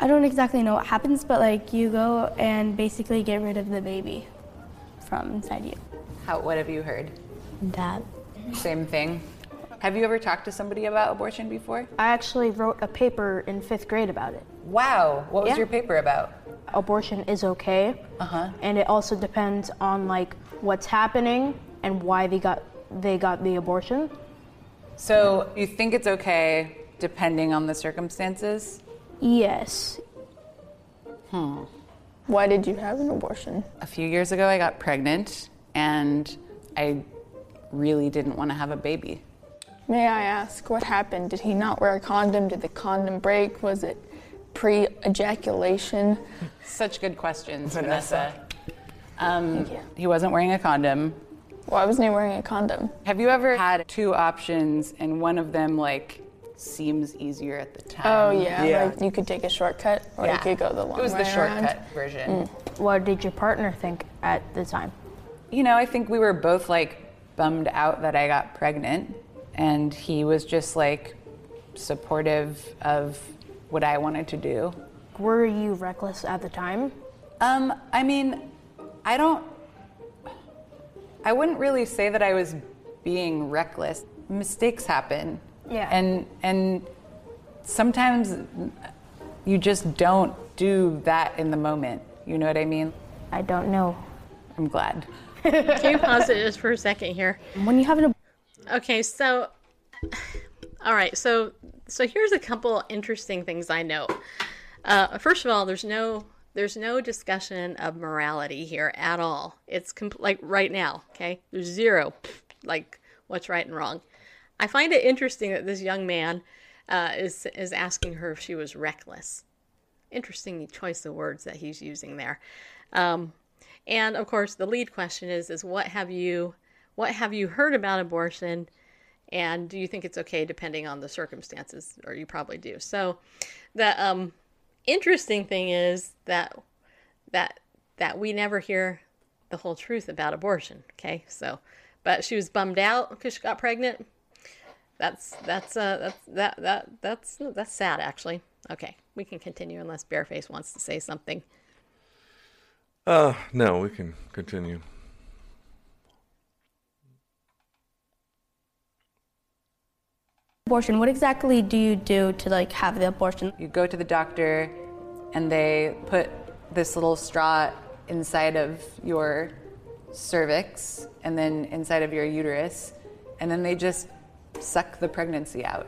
I don't exactly know what happens, but like you go and basically get rid of the baby from inside you. How what have you heard? That. Same thing. Have you ever talked to somebody about abortion before? I actually wrote a paper in fifth grade about it. Wow. What was Yeah. your paper about? Abortion is okay, Uh-huh. and it also depends on like what's happening and why they got they got the abortion. So, you think it's okay depending on the circumstances? Yes. Hmm. Why did you have an abortion? A few years ago, I got pregnant and I really didn't want to have a baby. May I ask what happened? Did he not wear a condom? Did the condom break? Was it pre ejaculation? Such good questions, Vanessa. Um, Thank you. he wasn't wearing a condom. Why wasn't he wearing a condom? Have you ever had two options and one of them like seems easier at the time? Oh, yeah. Like you could take a shortcut or Yeah. you could go the long way. It was way the around. shortcut version. What did your partner think at the time? You know, I think we were both like bummed out that I got pregnant, and he was just like supportive of what I wanted to do. Were you reckless at the time? Um, I mean, I don't. I wouldn't really say that I was being reckless. Mistakes happen. Yeah. And and sometimes you just don't do that in the moment. You know what I mean? I don't know. I'm glad. Can you pause it just for a second here? When you have an Okay, so all right, so so here's a couple interesting things I know. Uh, first of all, there's no there's no discussion of morality here at all. It's com- like right now, okay? There's zero, like what's right and wrong. I find it interesting that this young man uh, is is asking her if she was reckless. Interesting choice of words that he's using there. Um, and of course, the lead question is is what have you what have you heard about abortion and do you think it's okay depending on the circumstances or you probably do. So the um interesting thing is that that that we never hear the whole truth about abortion, okay? So but she was bummed out because she got pregnant. That's that's uh that's that that that's that's sad actually. Okay, we can continue unless Bareface wants to say something. Uh, no, we can continue. Abortion. What exactly do you do to like have the abortion? You go to the doctor and they put this little straw inside of your cervix and then inside of your uterus and then they just suck the pregnancy out.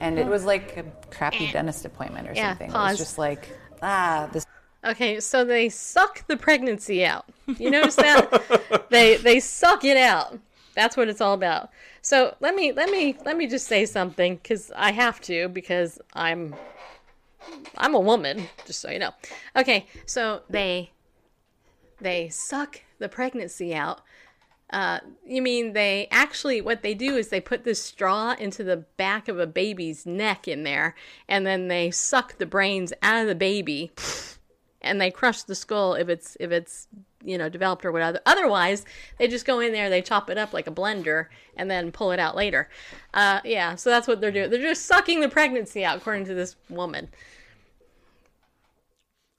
And it was like a crappy dentist appointment or Yeah, something. It was just like, ah, this Okay, so they suck the pregnancy out. You notice that? they they suck it out. That's what it's all about. So let me let me let me just say something because I have to because I'm I'm a woman, just so you know. Okay, so they they suck the pregnancy out. Uh, you mean they actually what they do is they put this straw into the back of a baby's neck in there, and then they suck the brains out of the baby, and they crush the skull if it's if it's you know developed or whatever. Otherwise, they just go in there, they chop it up like a blender, and then pull it out later. Uh, yeah, so that's what they're doing. They're just sucking the pregnancy out, according to this woman.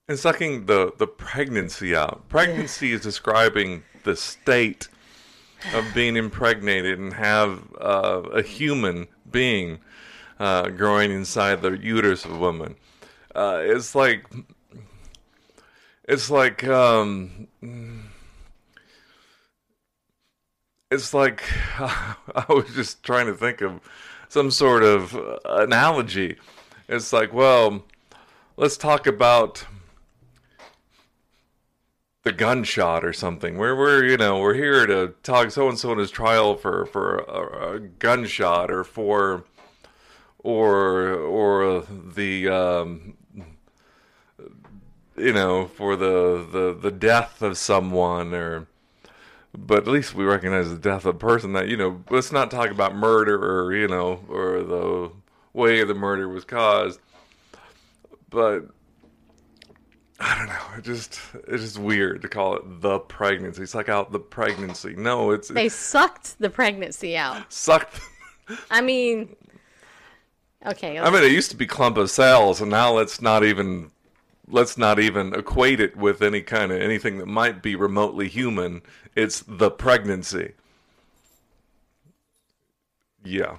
And sucking the, the pregnancy out. Pregnancy is describing the state of being impregnated and have uh, a human being uh, growing inside the uterus of a woman. Uh, it's like it's like um, it's like I was just trying to think of some sort of analogy. It's like, well, let's talk about the gunshot or something. We're we're you know we're here to talk so and so in his trial for for a, a gunshot or for or or the um, you know for the, the the death of someone or but at least we recognize the death of a person that you know let's not talk about murder or you know or the way the murder was caused but I don't know. It just it's just weird to call it the pregnancy. Suck out the pregnancy. No, it's They sucked the pregnancy out. sucked. I mean, okay. I mean, it used to be clump of cells, and now let's not even let's not even equate it with any kind of anything that might be remotely human. It's the pregnancy. Yeah.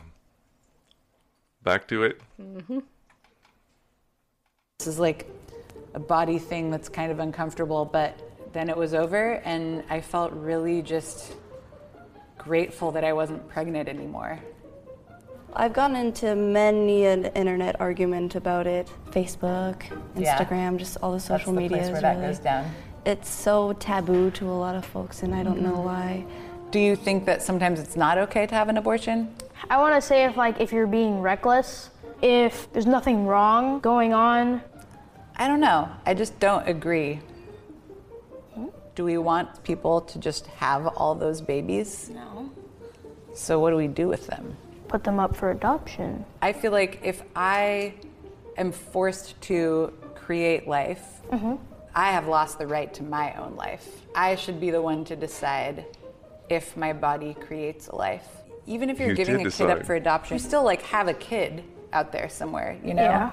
Back to it. hmm This is like a body thing that's kind of uncomfortable, but then it was over, and I felt really just grateful that I wasn't pregnant anymore. I've gotten into many an internet argument about it. Facebook, Yeah. Instagram, just all the That's social the media. place is where that goes down. It's so taboo to a lot of folks, and I don't know Mhm. why. Do you think that sometimes it's not okay to have an abortion? I want to say if like if you're being reckless, if there's nothing wrong going on. I don't know. I just don't agree. Do we want people to just have all those babies? No. So what do we do with them? Put them up for adoption. I feel like if I am forced to create life, Mhm. I have lost the right to my own life. I should be the one to decide if my body creates a life. Even if you're You giving did a kid up for adoption, you still like have a kid out there somewhere, you know? Yeah.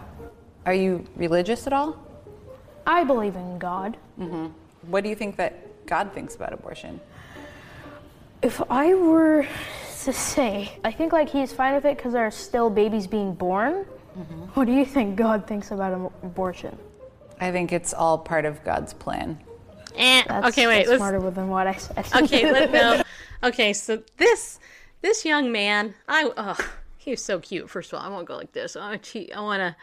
Are you religious at all? I believe in God. Mm-hmm. What do you think that God thinks about abortion? If I were to say, I think like he's fine with it because there are still babies being born. What do you think God thinks about am- abortion? I think it's all part of God's plan. Eh, That's, okay, wait. That's let's- smarter than what I said. okay, let no. Okay, so this this young man, I oh, he was so cute. First of all, I won't go like this. I want to. I want to.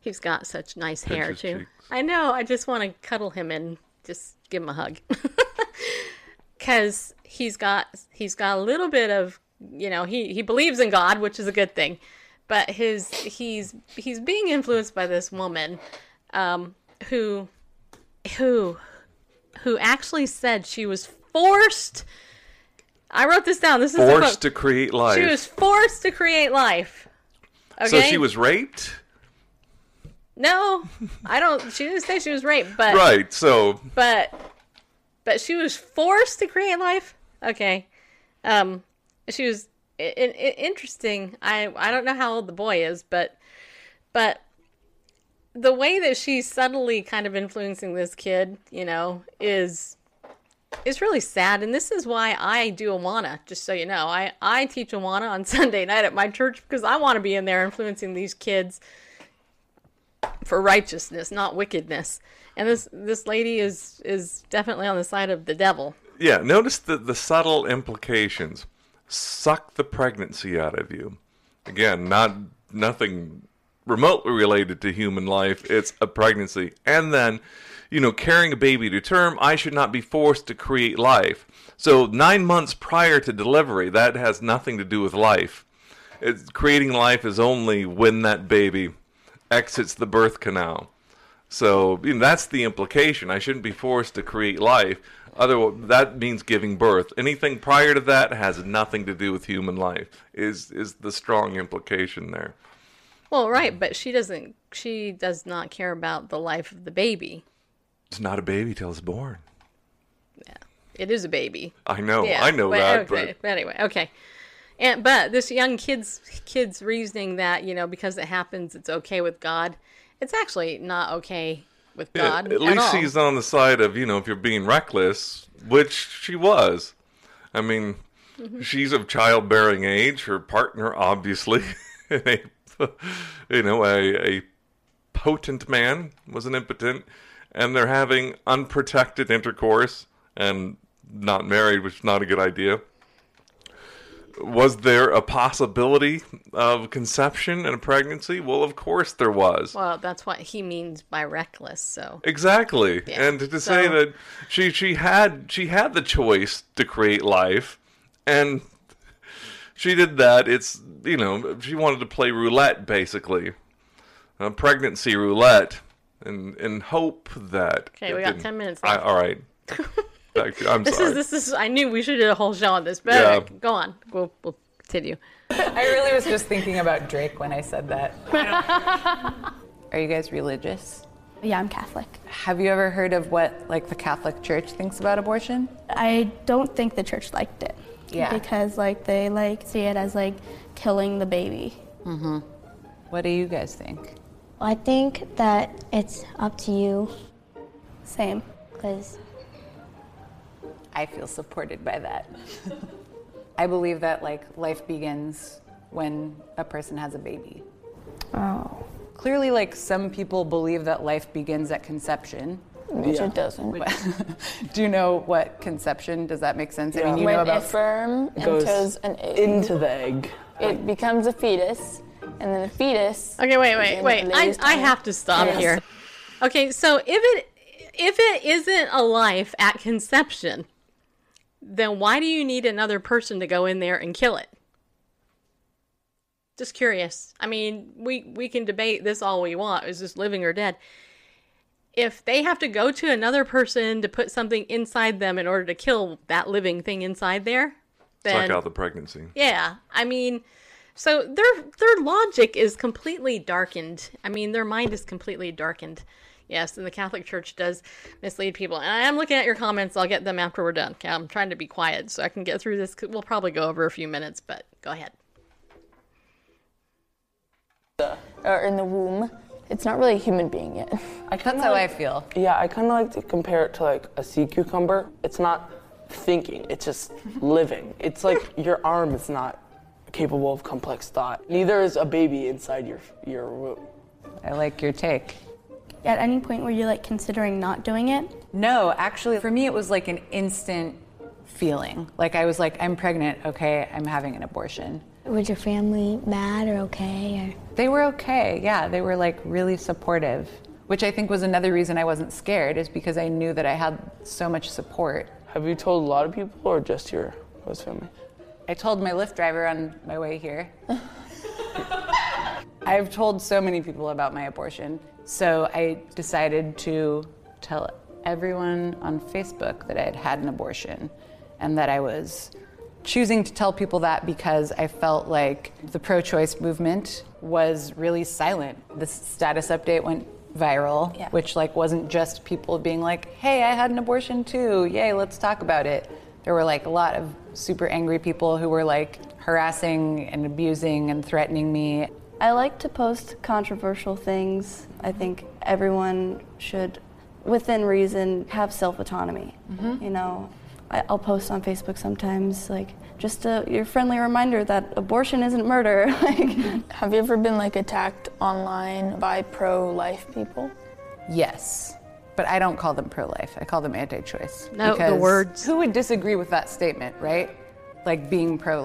He's got such nice Pinch hair too. cheeks. I know. I just want to cuddle him and just give him a hug. Cause he's got he's got a little bit of you know he he believes in God, which is a good thing, but his he's he's being influenced by this woman, um, who who who actually said she was forced. I wrote this down. This is Forced to create life. She was forced to create life. Okay. So she was raped? No, I don't. She didn't say she was raped, but right, so but but she was forced to create life. Okay. Um, she was interesting. I I don't know how old the boy is, but but the way that she's subtly kind of influencing this kid, you know, is is really sad. And this is why I do Awana. Just so you know, I I teach Awana on Sunday night at my church because I want to be in there influencing these kids for righteousness, not wickedness. And this this lady is is definitely on the side of the devil. yeah, notice the the subtle implications. Suck the pregnancy out of you. Again, not nothing remotely related to human life. It's a pregnancy. And then, you know, carrying a baby to term, I should not be forced to create life. So 9 months prior to delivery, that has nothing to do with life. It's, creating life is only when that baby exits the birth canal. So you know, that's the implication. I shouldn't be forced to create life. Other that means giving birth. Anything prior to that has nothing to do with human life. Is is the strong implication there? Well, right, but she doesn't she does not care about the life of the baby. It's not a baby till it's born. Yeah, it is a baby. I know, Yeah, I know but- that, okay, but anyway, okay. And but this young kid's kid's reasoning that you know because it happens, it's okay with God. It's actually not okay with Yeah, God. at least all. she's on the side of you know if you're being reckless, which she was. I mean, Mhm. she's of childbearing age. Her partner, obviously, a, you know, a, a potent man was an impotent, and they're having unprotected intercourse and not married, which is not a good idea. Was there a possibility of conception and a pregnancy? Well, of course there was. Well, that's what he means by reckless. So Exactly. Yeah, And to, to say that she she had she had the choice to create life and she did that. It's you know, she wanted to play roulette basically. Uh, pregnancy roulette and and hope that Okay, we got didn't- 10 minutes I, all right. Back to- I'm this sorry. is this is. I knew we should do a whole show on this, but Yeah. anyway, go on. We'll we'll continue. I really was just thinking about Drake when I said that. Are you guys religious? Yeah, I'm Catholic. Have you ever heard of what like the Catholic Church thinks about abortion? I don't think the church liked it. Yeah. Because like they like see it as like killing the baby. Mm-hmm. What do you guys think? I think that it's up to you. Same. Because I feel supported by that. I believe that like life begins when a person has a baby. Oh. Clearly, like some people believe that life begins at conception. which Yeah. it doesn't. Do you know what conception? Does that make sense? I mean, you when know a about sperm goes enters an egg, into the egg. it becomes a fetus, and then the fetus. Okay, wait, wait, wait. I, I have to stop Yes. here. Okay, so if it if it isn't a life at conception, then why do you need another person to go in there and kill it? Just curious. I mean, we we can debate this all we want. Is this living or dead? If they have to go to another person to put something inside them in order to kill that living thing inside there, then Suck out the pregnancy. yeah, I mean, so their their logic is completely darkened. I mean, their mind is completely darkened. Yes, and the Catholic Church does mislead people. And I am looking at your comments. I'll get them after we're done. Okay, I'm trying to be quiet so I can get through this. We'll probably go over a few minutes, but go ahead. Uh, or in the womb, it's not really a human being yet. I kinda That's how like- I feel. Yeah, I kind of like to compare it to like a sea cucumber. It's not thinking; it's just living. It's like your arm is not capable of complex thought. Neither is a baby inside your your womb. I like your take. At any point were you like considering not doing it? No, actually, for me, it was like an instant feeling. Like I was like, I'm pregnant. Okay, I'm having an abortion. Was your family mad or okay? Or? They were okay. Yeah, they were like really supportive, which I think was another reason I wasn't scared, is because I knew that I had so much support. Have you told a lot of people, or just your host family? I told my Lyft driver on my way here. I've told so many people about my abortion, so I decided to tell everyone on Facebook that I had had an abortion and that I was choosing to tell people that because I felt like the pro choice movement was really silent. The status update went viral, which like wasn't just people being like, "Hey, I had an abortion too. Yay, let's talk about it." There were like a lot of super angry people who were like harassing and abusing and threatening me. I like to post controversial things. I think everyone should, within reason, have self autonomy. Mm-hmm. You know, I, I'll post on Facebook sometimes, like just a, your friendly reminder that abortion isn't murder. like, Have you ever been like attacked online by pro-life people? Yes. But I don't call them pro life. I call them anti choice. No, the words. Who would disagree with that statement, right? Like being pro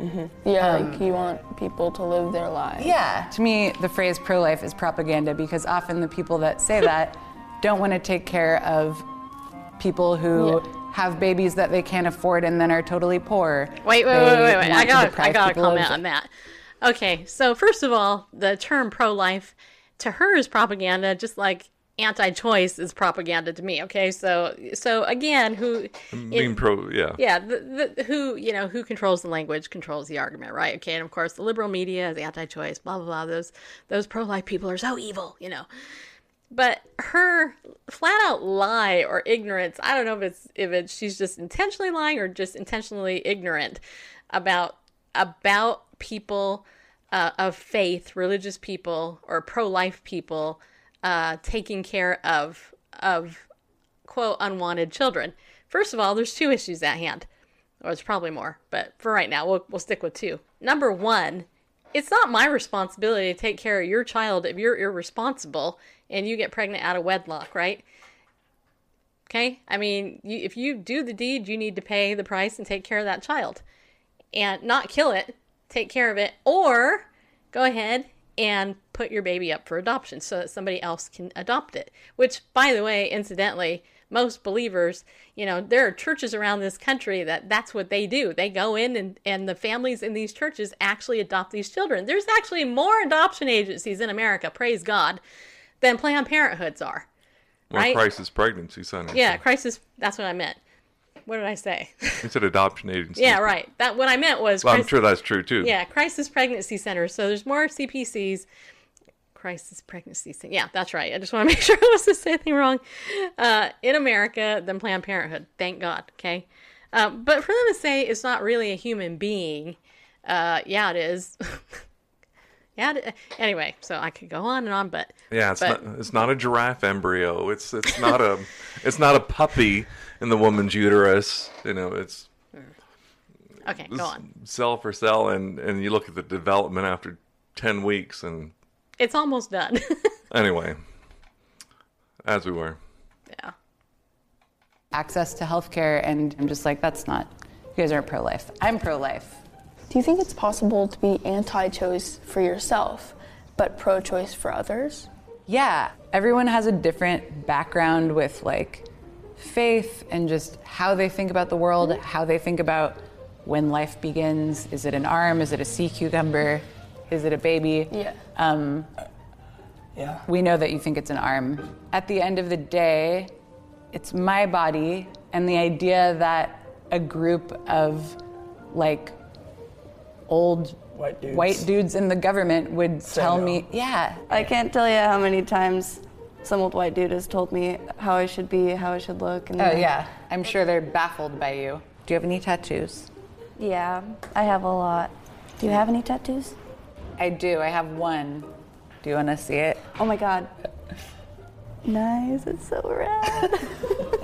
life. Yeah, Um, like you want people to live their lives. Yeah. To me, the phrase pro life is propaganda because often the people that say that don't want to take care of people who have babies that they can't afford and then are totally poor. Wait, wait, They wait, wait, wait. I got, I got to people of- comment on that. Okay, so first of all, the term pro-life to her is propaganda, just like anti-choice is propaganda to me. Okay, so so again, who Being pro, yeah. yeah, the, the, who you know who controls the language controls the argument, right? Okay, and of course the liberal media is anti-choice, blah blah blah. Those those pro-life people are so evil, you know. But her flat out lie or ignorance, I don't know if it's if it's she's just intentionally lying or just intentionally ignorant about about people uh, of faith, religious people or pro-life people uh, taking care of of quote unwanted children. First of all, there's two issues at hand. Or there's probably more, but for right now, we'll, we'll stick with two. Number one, it's not my responsibility to take care of your child if you're irresponsible and you get pregnant out of wedlock, right? Okay? I mean, you, if you do the deed, you need to pay the price and take care of that child. And not kill it, take care of it, or go ahead and put your baby up for adoption so that somebody else can adopt it. Which, by the way, incidentally, most believers, you know, there are churches around this country that that's what they do. They go in and, and the families in these churches actually adopt these children. There's actually more adoption agencies in America, praise God, than Planned Parenthoods are. Well, Right? crisis pregnancy center. Yeah, crisis, that's what I meant. What did I say? You said adoption agency. yeah, right. That what I meant was Well, I'm sure that's true too. Yeah, crisis pregnancy centers. So there's more CPCs. Crisis pregnancy center. Yeah, that's right. I just want to make sure I wasn't saying anything wrong. Uh, in America than Planned Parenthood. Thank God. Okay. Um, but for them to say it's not really a human being, uh, yeah, it is. yeah. It, uh, anyway, so I could go on and on, but Yeah, it's but, not it's not a giraffe embryo. It's it's not a it's not a puppy in the woman's uterus. You know, it's mm. Okay, go on. cell for cell, and and you look at the development after ten weeks, and It's almost done. anyway, as we were. Yeah. access to healthcare, and I'm just like, that's not. You guys aren't pro-life. I'm pro-life. Do you think it's possible to be anti-choice for yourself, but pro-choice for others? Yeah, everyone has a different background with like faith and just how they think about the world, how they think about when life begins. Is it an arm? Is it a sea cucumber? Is it a baby? Yeah. Um, yeah. We know that you think it's an arm. At the end of the day, it's my body, and the idea that a group of like old White dudes. white dudes in the government would tell no. me, yeah, I can't tell you how many times some old white dude has told me how I should be, how I should look. And Oh yeah, I'm sure they're baffled by you. Do you have any tattoos? Yeah, I have a lot. Do you have any tattoos? I do. I have one. Do you want to see it? Oh my god. Nice, it's so rad.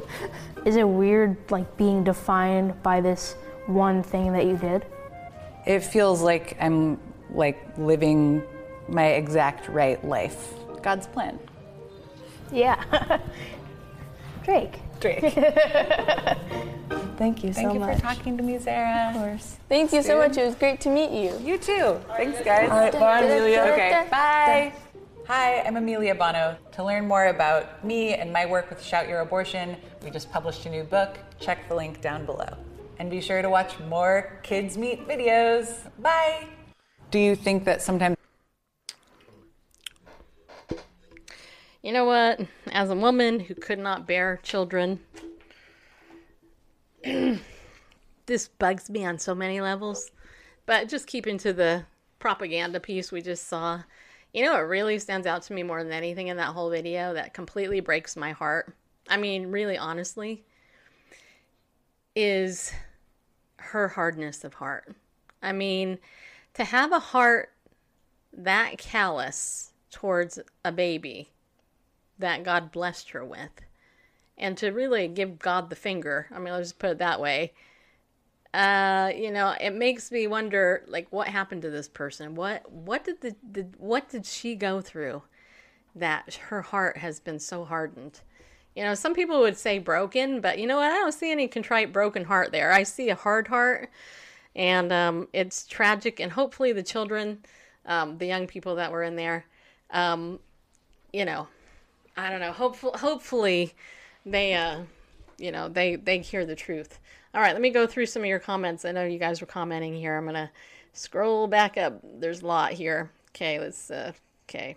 Is it weird, like being defined by this one thing that you did? It feels like I'm like living my exact right life. God's plan. Yeah. Drake. Drake. Thank you so Thank you much. for talking to me, Sarah. Of course. Thank you so much. It was great to meet you. You too. Thanks, guys. All right, bye, Amelia. Okay, bye. Hi, I'm Amelia Bonow. To learn more about me and my work with Shout Your Abortion, we just published a new book. Check the link down below. And be sure to watch more Kids Meet videos. Bye. Do you think that sometimes You know what? As a woman who could not bear children, this bugs me on so many levels. But just keeping to the propaganda piece we just saw, you know, it really stands out to me more than anything in that whole video that completely breaks my heart. I mean, really, honestly, is her hardness of heart. I mean, to have a heart that callous towards a baby that God blessed her with. And to really give God the finger, I mean, let's just put it that way. Uh, you know, it makes me wonder, like, what happened to this person? What, what did the, the, what did she go through that her heart has been so hardened? You know, some people would say broken, but you know what? I don't see any contrite, broken heart there. I see a hard heart, and um, it's tragic. And hopefully, the children, um, the young people that were in there, um, you know, I don't know. Hopefully, hopefully, they, uh, you know, they they hear the truth. All right, let me go through some of your comments. I know you guys were commenting here. I'm gonna scroll back up. There's a lot here. Okay, let's. Uh, okay.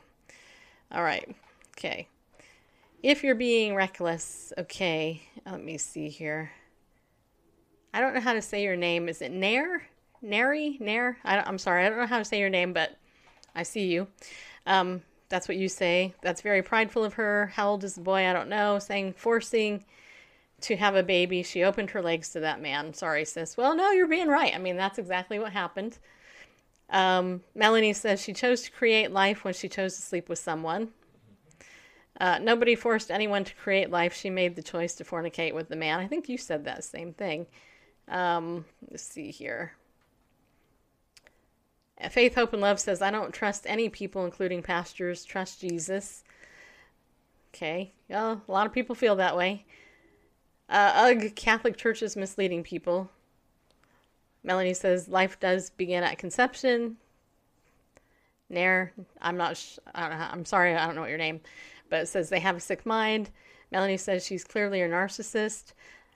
All right. Okay. If you're being reckless, okay. Let me see here. I don't know how to say your name. Is it Nair? Nary? Nair? I I'm sorry. I don't know how to say your name, but I see you. Um, that's what you say. That's very prideful of her. How old is the boy? I don't know. Saying forcing to have a baby. She opened her legs to that man. Sorry, sis. Well, no, you're being right. I mean, that's exactly what happened. Um, Melanie says she chose to create life when she chose to sleep with someone. Uh, nobody forced anyone to create life. She made the choice to fornicate with the man. I think you said that same thing. Um, let's see here. Faith, Hope, and Love says, I don't trust any people, including pastors. Trust Jesus. Okay. Well, a lot of people feel that way. Uh, ugh, Catholic Church is misleading people. Melanie says, life does begin at conception. Nair, I'm not, sh- I I'm sorry, I don't know what your name, but says they have a sick mind. Melanie says she's clearly a narcissist.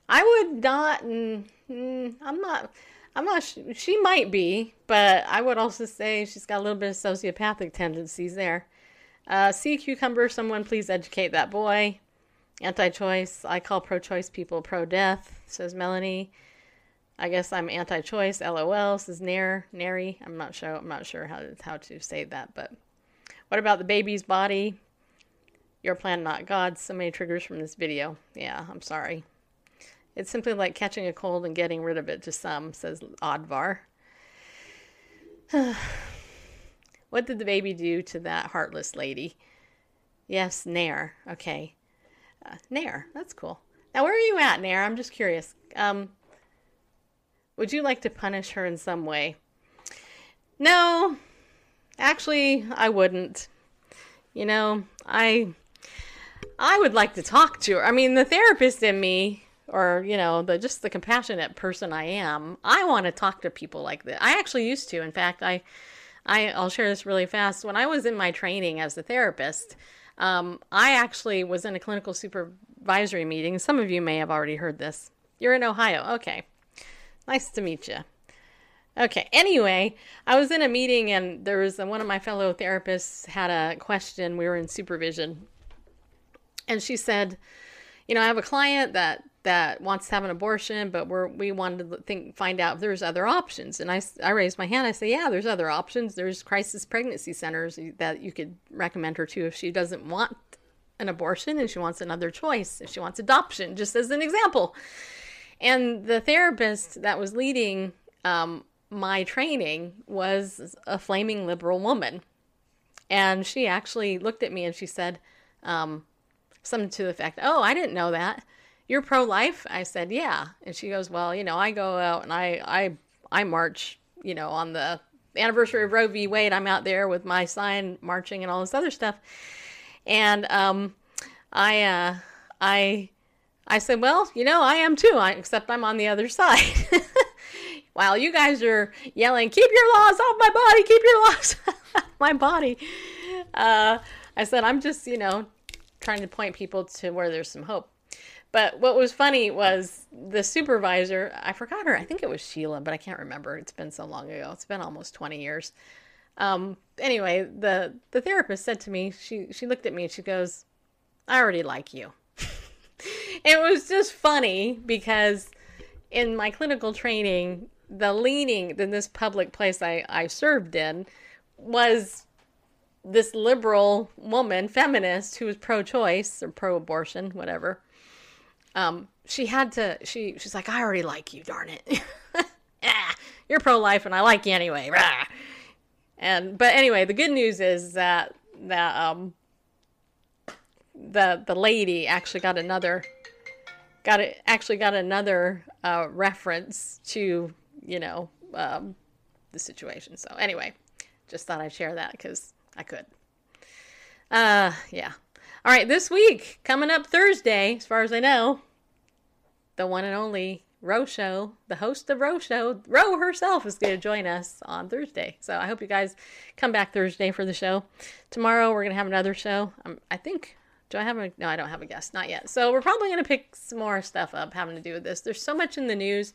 I would not, mm, mm, I'm not, I'm not, she might be, but I would also say she's got a little bit of sociopathic tendencies there. Uh, sea cucumber, someone please educate that boy. Anti choice, I call pro choice people pro death, says Melanie. I guess I'm anti choice, lol, says Nair, Nary. I'm not sure, I'm not sure how to, how to say that, but what about the baby's body? Your plan, not God's. So many triggers from this video. Yeah, I'm sorry. It's simply like catching a cold and getting rid of it to some, says Oddvar. what did the baby do to that heartless lady? Yes, Nair. Okay. Uh, Nair, that's cool. Now, where are you at, Nair? I'm just curious. Um, would you like to punish her in some way? No, actually, I wouldn't. You know, I I would like to talk to her. I mean, the therapist in me, or you know, the just the compassionate person I am, I want to talk to people like that. I actually used to. In fact, I, I I'll share this really fast. When I was in my training as a therapist, um, I actually was in a clinical supervisory meeting. Some of you may have already heard this. You're in Ohio, okay? Nice to meet you. Okay. Anyway, I was in a meeting and there was a, one of my fellow therapists had a question. We were in supervision, and she said, "You know, I have a client that that wants to have an abortion, but we're we wanted to think find out if there's other options." And I I raised my hand. I say, "Yeah, there's other options. There's crisis pregnancy centers that you could recommend her to if she doesn't want an abortion and she wants another choice. If she wants adoption, just as an example." And the therapist that was leading um, my training was a flaming liberal woman. And she actually looked at me and she said um, something to the effect, Oh, I didn't know that. You're pro life? I said, Yeah. And she goes, Well, you know, I go out and I, I, I march, you know, on the anniversary of Roe v. Wade. I'm out there with my sign marching and all this other stuff. And um, I, uh, I, I said, Well, you know, I am too, I, except I'm on the other side. While you guys are yelling, keep your laws off my body, keep your laws off my body. Uh, I said, I'm just, you know, trying to point people to where there's some hope. But what was funny was the supervisor, I forgot her, I think it was Sheila, but I can't remember. It's been so long ago. It's been almost 20 years. Um, anyway, the, the therapist said to me, she, she looked at me and she goes, I already like you. it was just funny because in my clinical training, the leaning in this public place I, I served in was this liberal woman, feminist, who was pro-choice or pro-abortion, whatever. Um, she had to. She she's like, I already like you, darn it. ah, you're pro-life, and I like you anyway. Rah. And but anyway, the good news is that that um the the lady actually got another got it actually got another uh, reference to you know, um, the situation. So anyway, just thought I'd share that because I could. Uh, yeah. All right, this week coming up Thursday, as far as I know, the one and only Roe Show, the host of Roe Show, Roe herself is going to join us on Thursday. So I hope you guys come back Thursday for the show. Tomorrow we're going to have another show. Um, I think do I have a no? I don't have a guest, not yet. So we're probably going to pick some more stuff up having to do with this. There's so much in the news.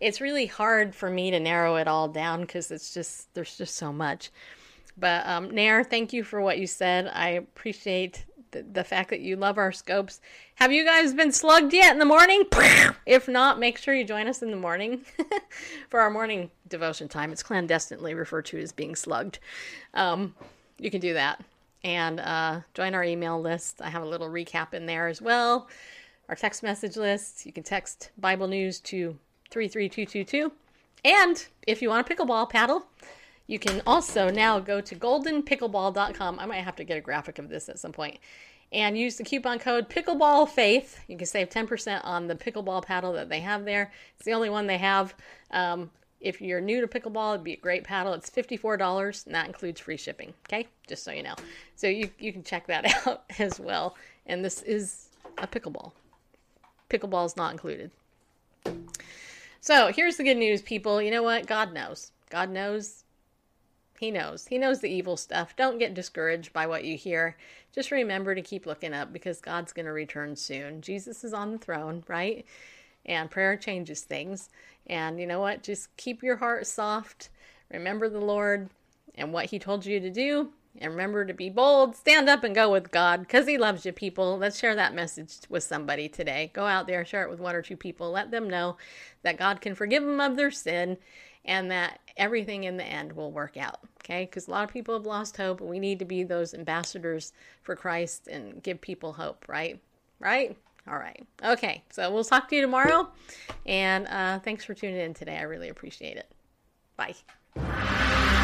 It's really hard for me to narrow it all down because it's just there's just so much. But um, Nair, thank you for what you said. I appreciate the, the fact that you love our scopes. Have you guys been slugged yet in the morning? If not, make sure you join us in the morning for our morning devotion time. It's clandestinely referred to as being slugged. Um, you can do that and uh, join our email list. I have a little recap in there as well. Our text message list. You can text Bible News to 33222. And if you want a pickleball paddle, you can also now go to goldenpickleball.com. I might have to get a graphic of this at some point. And use the coupon code PickleballFaith. You can save 10% on the pickleball paddle that they have there. It's the only one they have. Um, if you're new to pickleball, it'd be a great paddle. It's $54 and that includes free shipping. Okay, just so you know. So you, you can check that out as well. And this is a pickleball. Pickleball is not included. So here's the good news, people. You know what? God knows. God knows. He knows. He knows the evil stuff. Don't get discouraged by what you hear. Just remember to keep looking up because God's going to return soon. Jesus is on the throne, right? And prayer changes things. And you know what? Just keep your heart soft. Remember the Lord and what He told you to do. And remember to be bold. Stand up and go with God because He loves you, people. Let's share that message with somebody today. Go out there, share it with one or two people. Let them know that God can forgive them of their sin and that everything in the end will work out. Okay? Because a lot of people have lost hope. We need to be those ambassadors for Christ and give people hope, right? Right? All right. Okay. So we'll talk to you tomorrow. And uh, thanks for tuning in today. I really appreciate it. Bye.